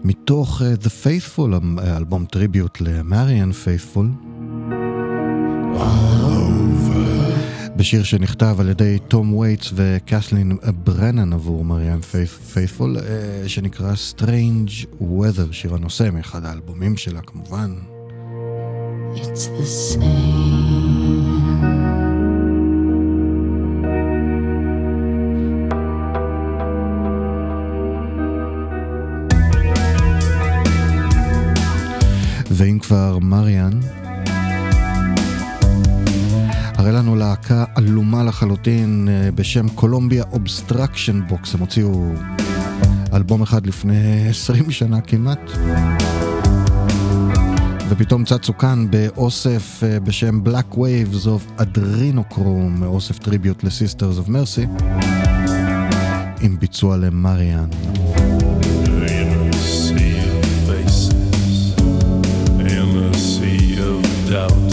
מתוך אה, The Faithful, אמ, אה, אלבום טריביוט למריאן פייתפול. בשיר שנכתב על ידי תום וייטס וקסלין ברנן עבור מריאן פייתפול, שנקרא Strange Weather, שיר הנושא מאחד האלבומים שלה כמובן. It's the same. כבר מריאן. הרי לנו להקה עלומה לחלוטין אה, בשם Columbia Obstruction Box, הם הוציאו אלבום אחד לפני 20 שנה כמעט. ופתאום צצו כאן באוסף אה, בשם Black Waves of Adrenochrome, אוסף טריביוט ל-Sisters of Mercy, עם ביצוע למריאן. out.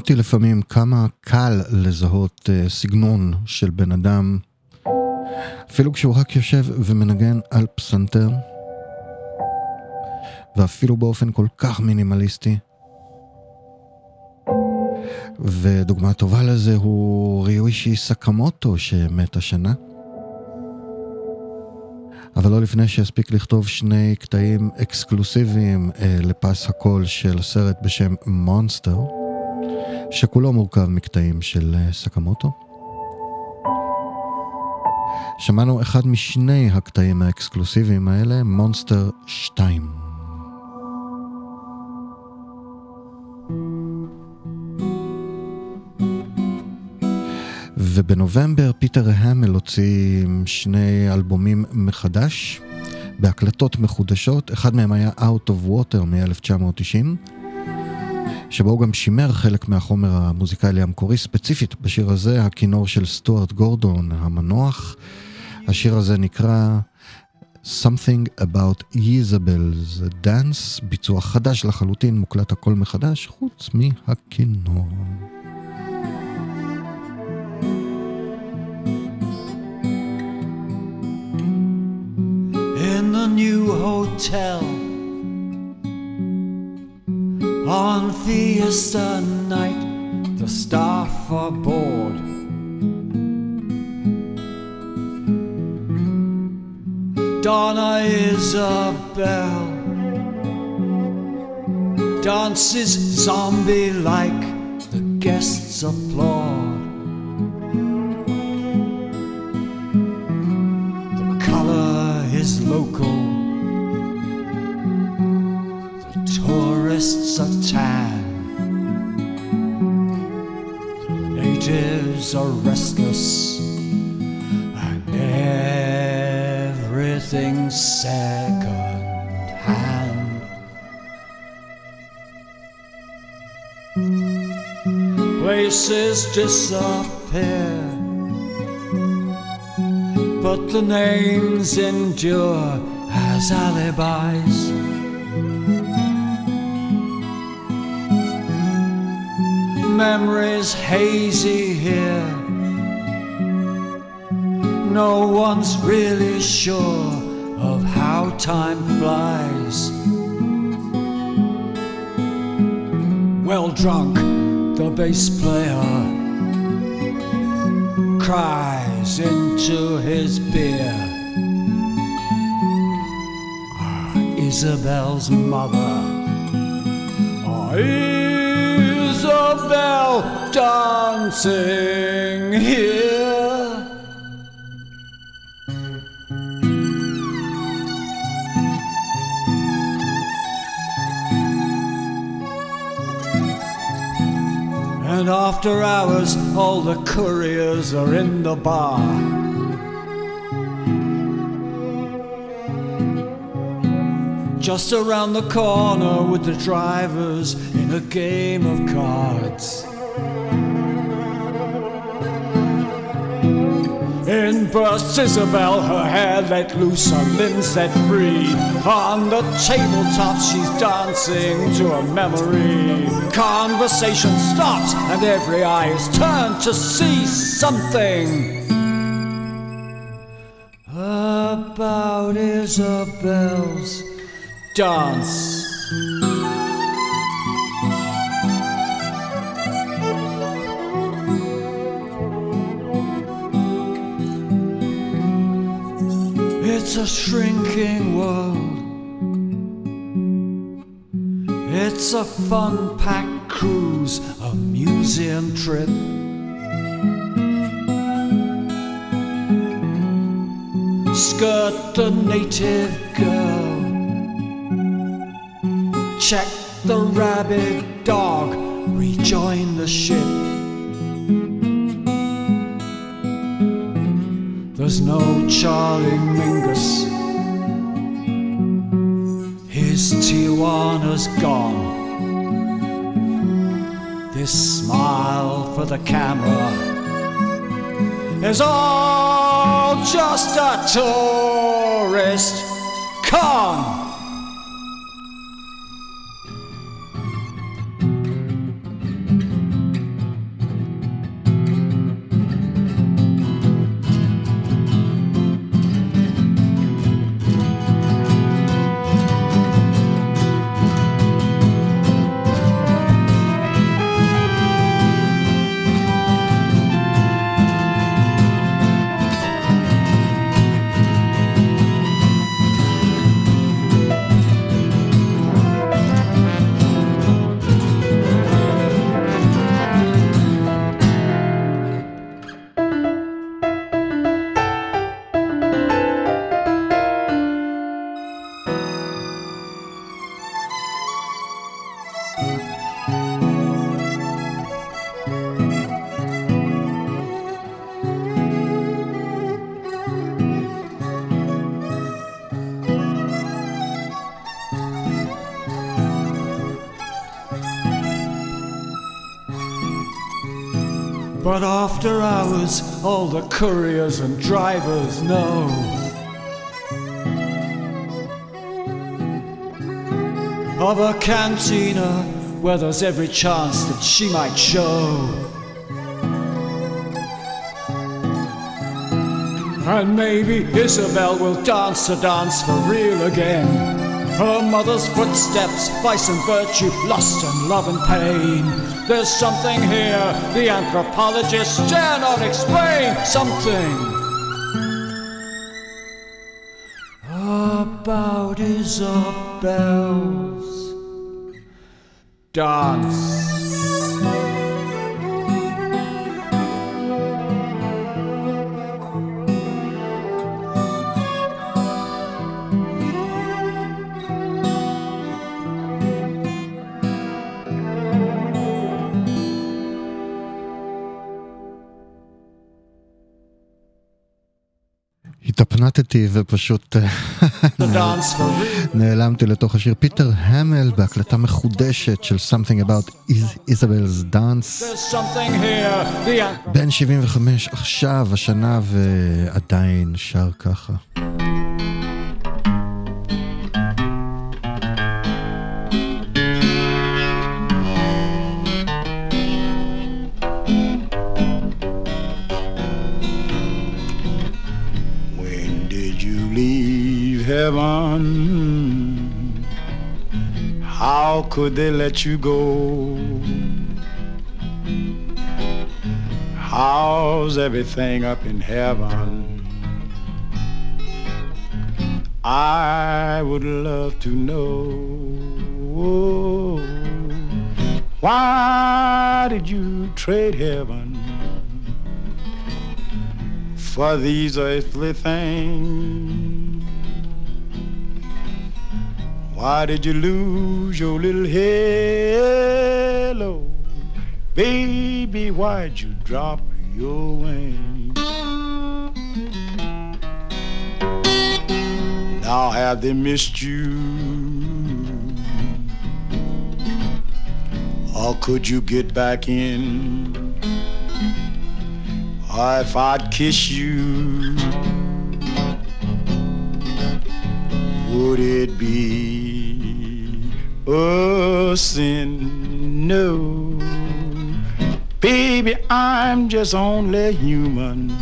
אותי לפעמים כמה קל לזהות אה, סגנון של בן אדם, אפילו כשהוא רק יושב ומנגן על פסנתר, ואפילו באופן כל כך מינימליסטי. ודוגמה טובה לזה הוא ריואישי סקמוטו שמת השנה. אבל לא לפני שהספיק לכתוב שני קטעים אקסקלוסיביים אה, לפס הקול של סרט בשם מונסטר, שכולו מורכב מקטעים של אה, סקמוטו. שמענו אחד משני הקטעים האקסקלוסיביים האלה, מונסטר 2. ובנובמבר פיטר המל הוציא שני אלבומים מחדש, בהקלטות מחודשות, אחד מהם היה Out of Water מ-1990, שבו הוא גם שימר חלק מהחומר המוזיקלי המקורי, ספציפית בשיר הזה, הכינור של סטוארט גורדון המנוח. השיר הזה נקרא Something About Isabel's Dance, ביצוע חדש לחלוטין, מוקלט הכל מחדש, חוץ מהכינור. in the new hotel on Fiesta night. The staff are bored. Donna Isabel dances zombie like. The guests applaud. Places disappear but the names endure as alibis. Memories hazy here. No one's really sure of how time flies. Well drunk, the bass player cries into his beer. Ah, Isabel's mother. Ah, Isabel dancing here. After hours, all the couriers are in the bar. Just around the corner with the drivers in a game of cards. In bursts Isabel, her hair let loose, her limbs set free. On the tabletop, she's dancing to a memory. Conversation stops, and every eye is turned to see something about Isabel's dance. It's a shrinking world. It's a fun packed cruise, a museum trip. Skirt the native girl. Check the rabid dog. Rejoin the ship. There's no Charlie Mingus. His Tijuana's gone. This smile for the camera is all just a tourist con. After hours, all the couriers and drivers know. Of a cantina where there's every chance that she might show. And maybe Isabel will dance a dance for real again. Her mother's footsteps, vice and virtue, lust and love and pain. There's something here the anthropologists dare not explain. Something about Isabel's dance. התפנטתי ופשוט אה. נעלמתי לתוך השיר פיטר המל בהקלטה מחודשת של Something About Isabel's Dance. בן 75 עכשיו, השנה, ועדיין שר ככה. Heaven? How could they let you go? How's everything up in heaven? I would love to know. Why did you trade heaven for these earthly things? Why did you lose your little halo? Baby, why'd you drop your wings? Now have they missed you? Or could you get back in? Or if I'd kiss you, would it be a sin? No. Baby, I'm just only human.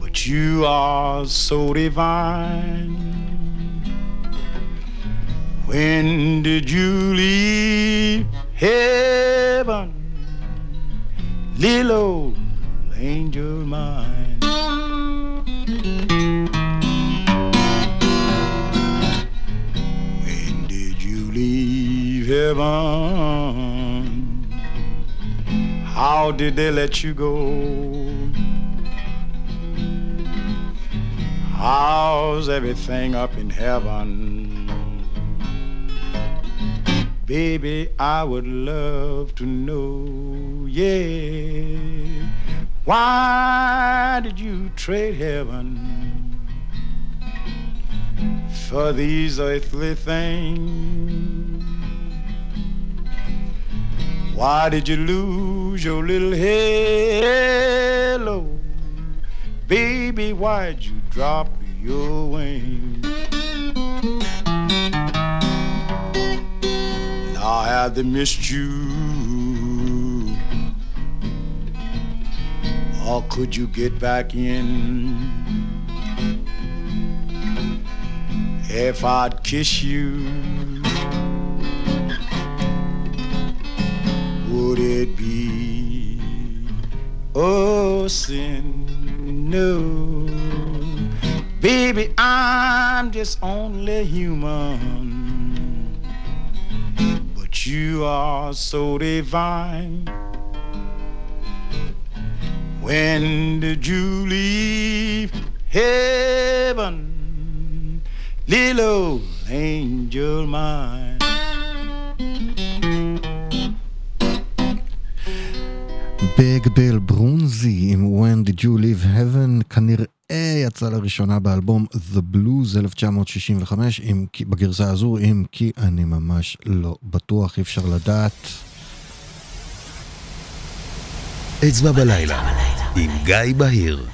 But you are so divine. When did you leave heaven? Little angel mine. Heaven? How did they let you go? How's everything up in heaven? Baby, I would love to know, yeah. Why did you trade heaven for these earthly things? Why did you lose your little halo? Baby, why'd you drop your wings? Now have they missed you? Or could you get back in? If I'd kiss you, would it be Oh, sin? No. Baby, I'm just only human. But you are so divine. When did you leave heaven, little angel mine? ביג ביל ברונזי עם When Did You Leave Heaven כנראה יצא לראשונה באלבום The Blues 1965 עם, בגרסה הזו אם כי אני ממש לא בטוח אי אפשר לדעת. אצבע בלילה, עם גיא בהיר.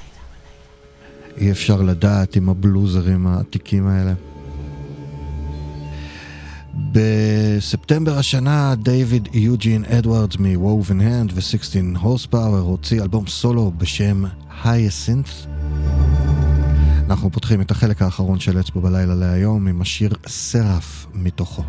אי אפשר לדעת עם הבלוזרים העתיקים האלה. בספטמבר השנה דייוויד יוג'ין אדוארדס מ-Woven Hand ו-16 Horsepower הוציא אלבום סולו בשם הייסינת'. אנחנו פותחים את החלק האחרון של אצבע בלילה להיום עם השיר סרף מתוכו.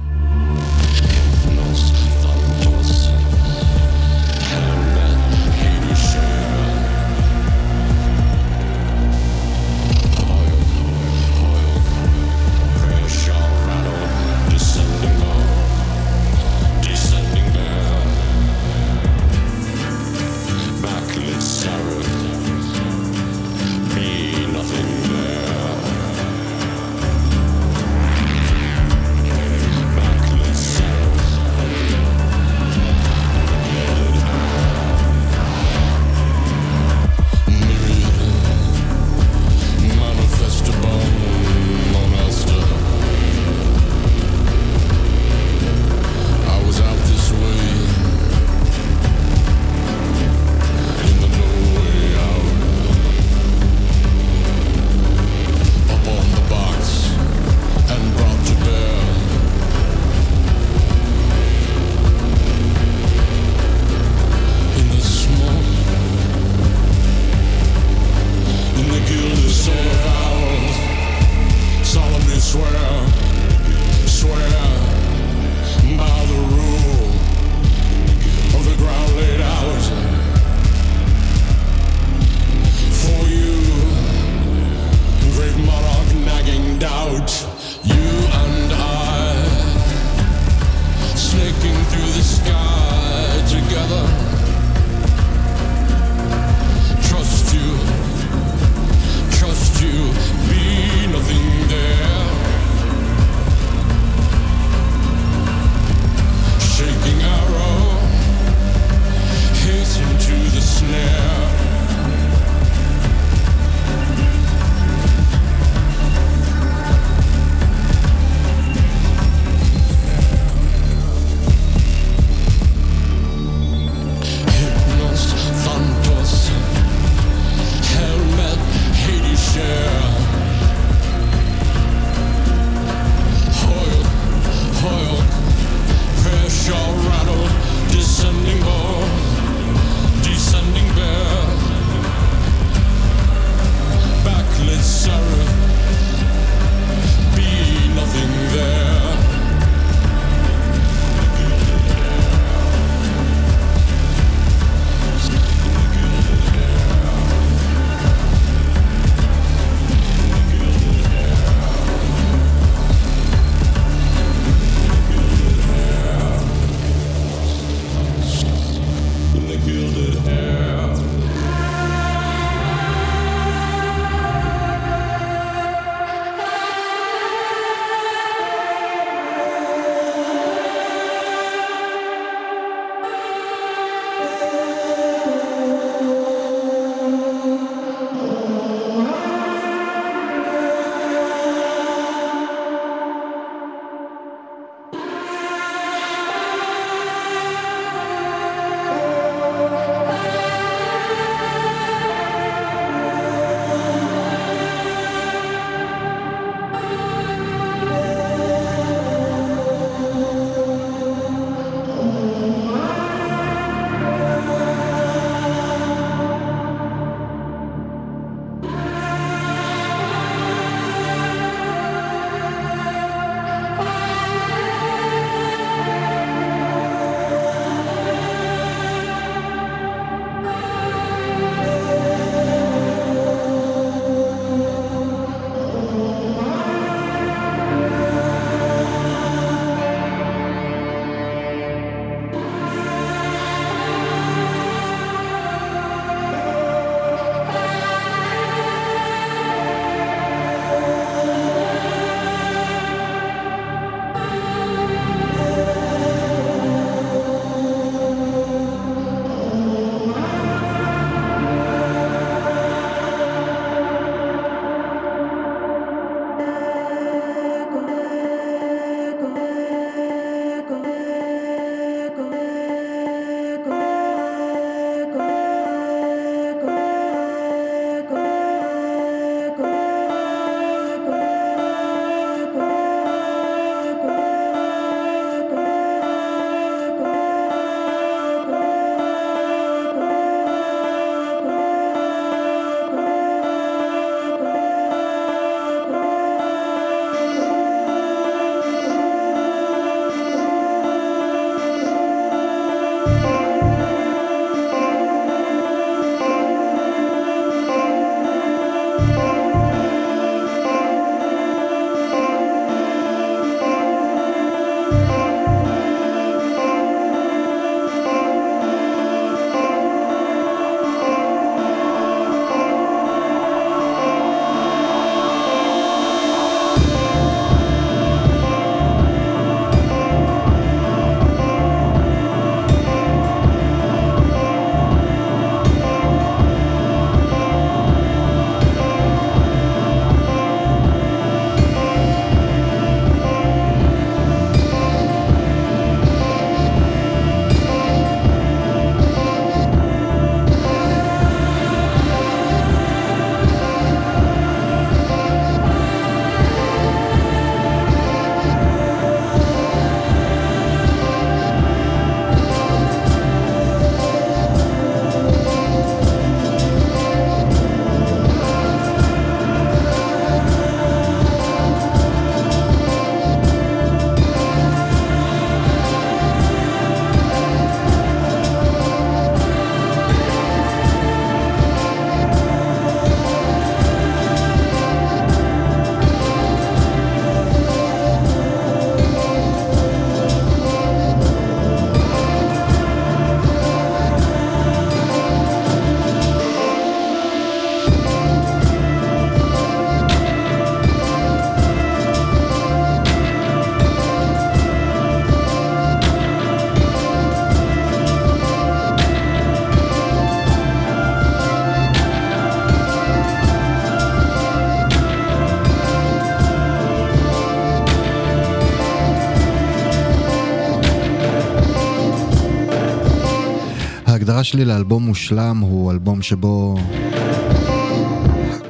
שלי לאלבום מושלם הוא אלבום שבו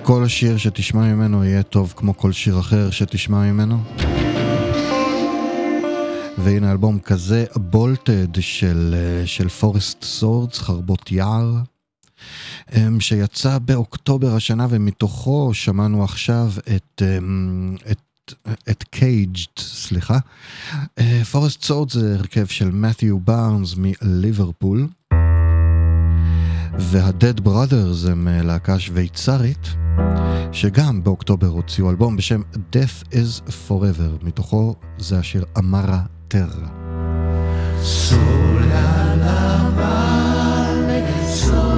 כל שיר שתשמע ממנו יהיה טוב כמו כל שיר אחר שתשמע ממנו. והנה אלבום כזה Bolted של, אה, של Forest Swords, חרבות יער, אמ, שיצא באוקטובר השנה ומתוכו שמענו עכשיו את, אמ, את, את Caged, סליחה. Forest Swords זה הרכב של מת'יו בארנס מליברפול. וה-Dead Brothers הם אה, להקה שוויצרית, שגם באוקטובר הוציאו אלבום בשם Death is Forever, מתוכו זה השיר Amara Terra. Sola la valle, sole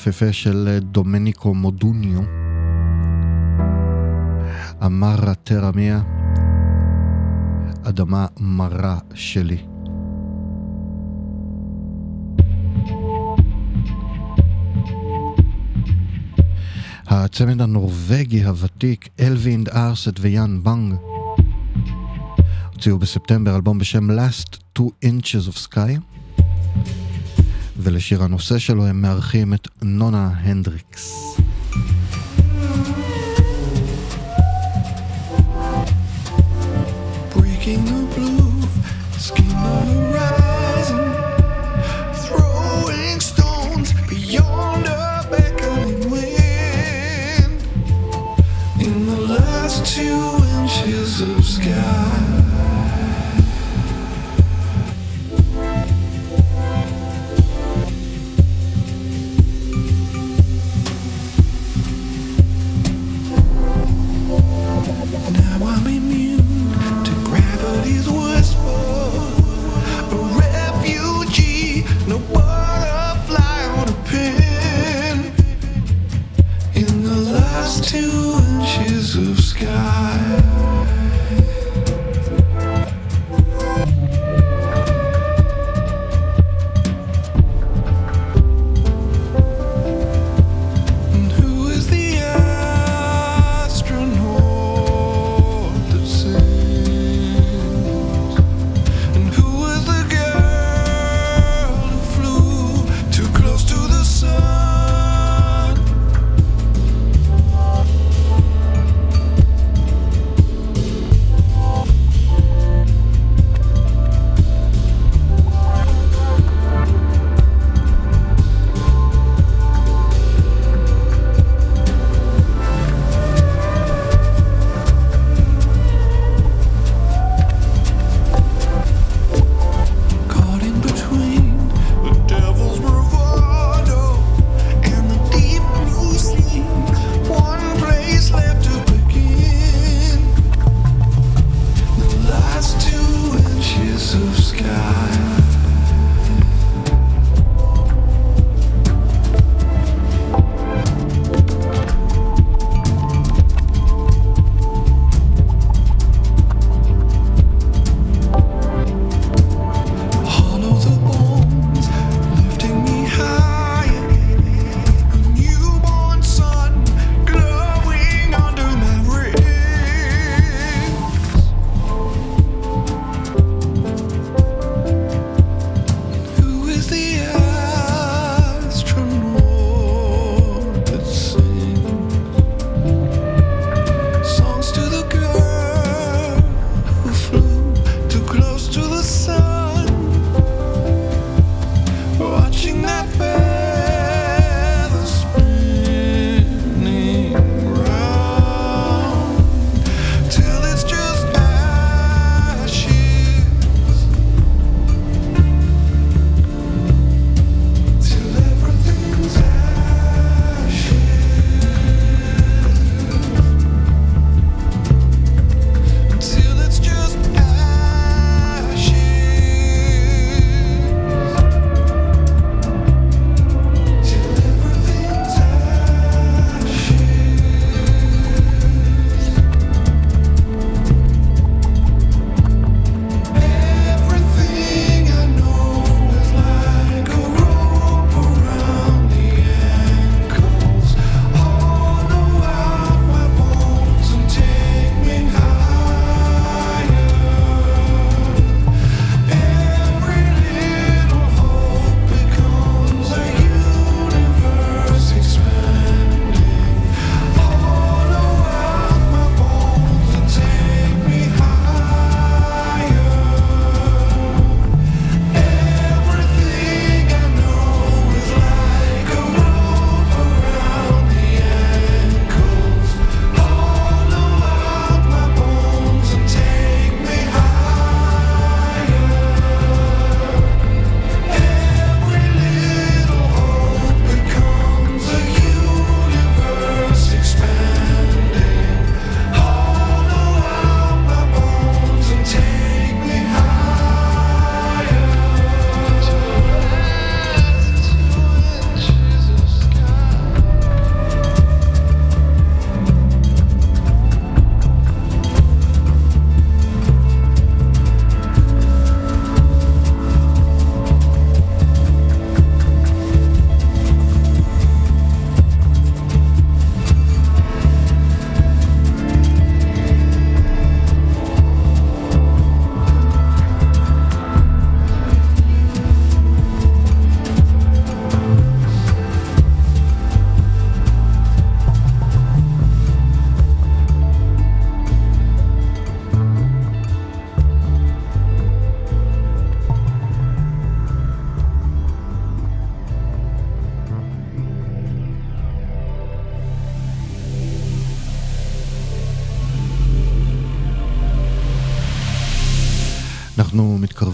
יפהפה של אה, דומניקו מודוניו. Amara Terra Mia, אדמה מרה שלי. הצמד הנורבגי הוותיק אייווינד ארסט ויאן בנג הוציאו בספטמבר אלבום בשם Last Two Inches of Sky ולשיר הנושא שלו הם מארחים את נונה הנדריקס. Breaking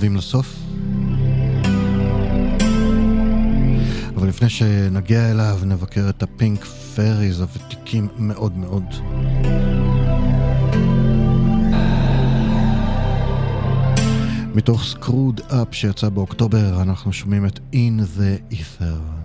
מתקרבים לסוף. אבל לפני שנגיע אליו, נבקר את ה Pink Fairies הוותיקים מאוד מאוד. מתוך Screwed Up שיצא באוקטובר, אנחנו שומעים את In the Ether.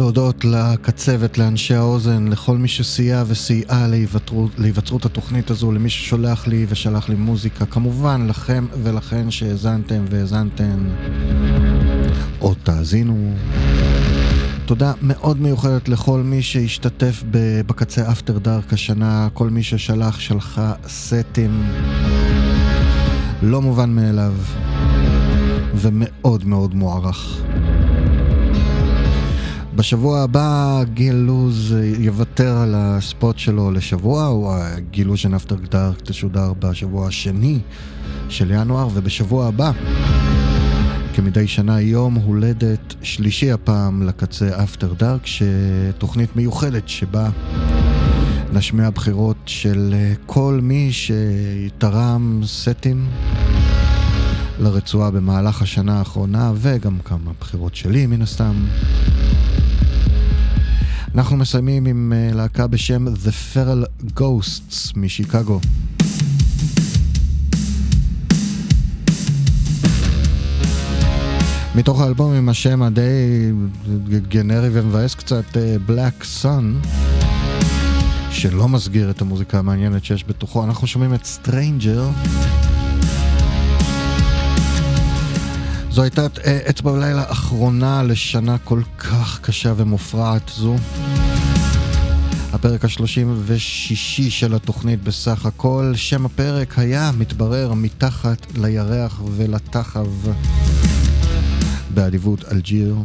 להודות לקצבת, לאנשי האוזן, לכל מי שסייע וסייעה להיווצרות, התוכנית הזו, למי ששולח לי ושלח לי מוזיקה, כמובן לכם ולכן שהאזנתם והאזנתן, או תאזינו. תודה מאוד מיוחדת לכל מי שהשתתף בקצה אפטר דארק השנה, כל מי ששלח, שלחה סטים. לא מובן מאליו, ומאוד מאוד מוערך. בשבוע הבא גיל לוז יוותר על הספוט שלו לשבוע, הוא הגילוז'ן אפטר דארק תשודר בשבוע השני של ינואר, ובשבוע הבא, כמדי שנה, יום הולדת שלישי הפעם לקצה אפטר דארק, שתוכנית מיוחדת שבה נשמיע בחירות של אה, כל מי שתרם סטים לרצועה במהלך השנה האחרונה, וגם כמה בחירות שלי מן הסתם. אנחנו מסיימים עם אה, להקה בשם The Feral Ghosts משיקגו. מתוך האלבום עם השם הדי גנרי ומבאס קצת, אה, Black Sun, שלא מסגיר את המוזיקה המעניינת שיש בתוכו, אנחנו שומעים את Stranger. זו הייתה אה, אצבע בלילה אחרונה לשנה כל כך קשה ומופרעת זו. הפרק ה-36 של התוכנית בסך הכל. שם הפרק היה, מתברר, מתחת לירח ולתחב. באדיבות אלג'יר.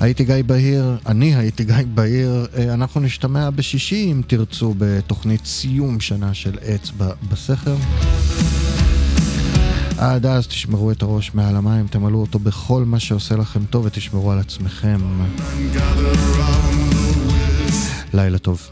הייתי גיא בהיר, אני הייתי גיא בהיר, אה, אנחנו נשתמע בשישי אם תרצו בתוכנית סיום שנה של אצבע בסכר. עד אז תשמרו את הראש מעל המים, תמלאו אותו בכל מה שעושה לכם טוב ותשמרו על עצמכם. לילה טוב.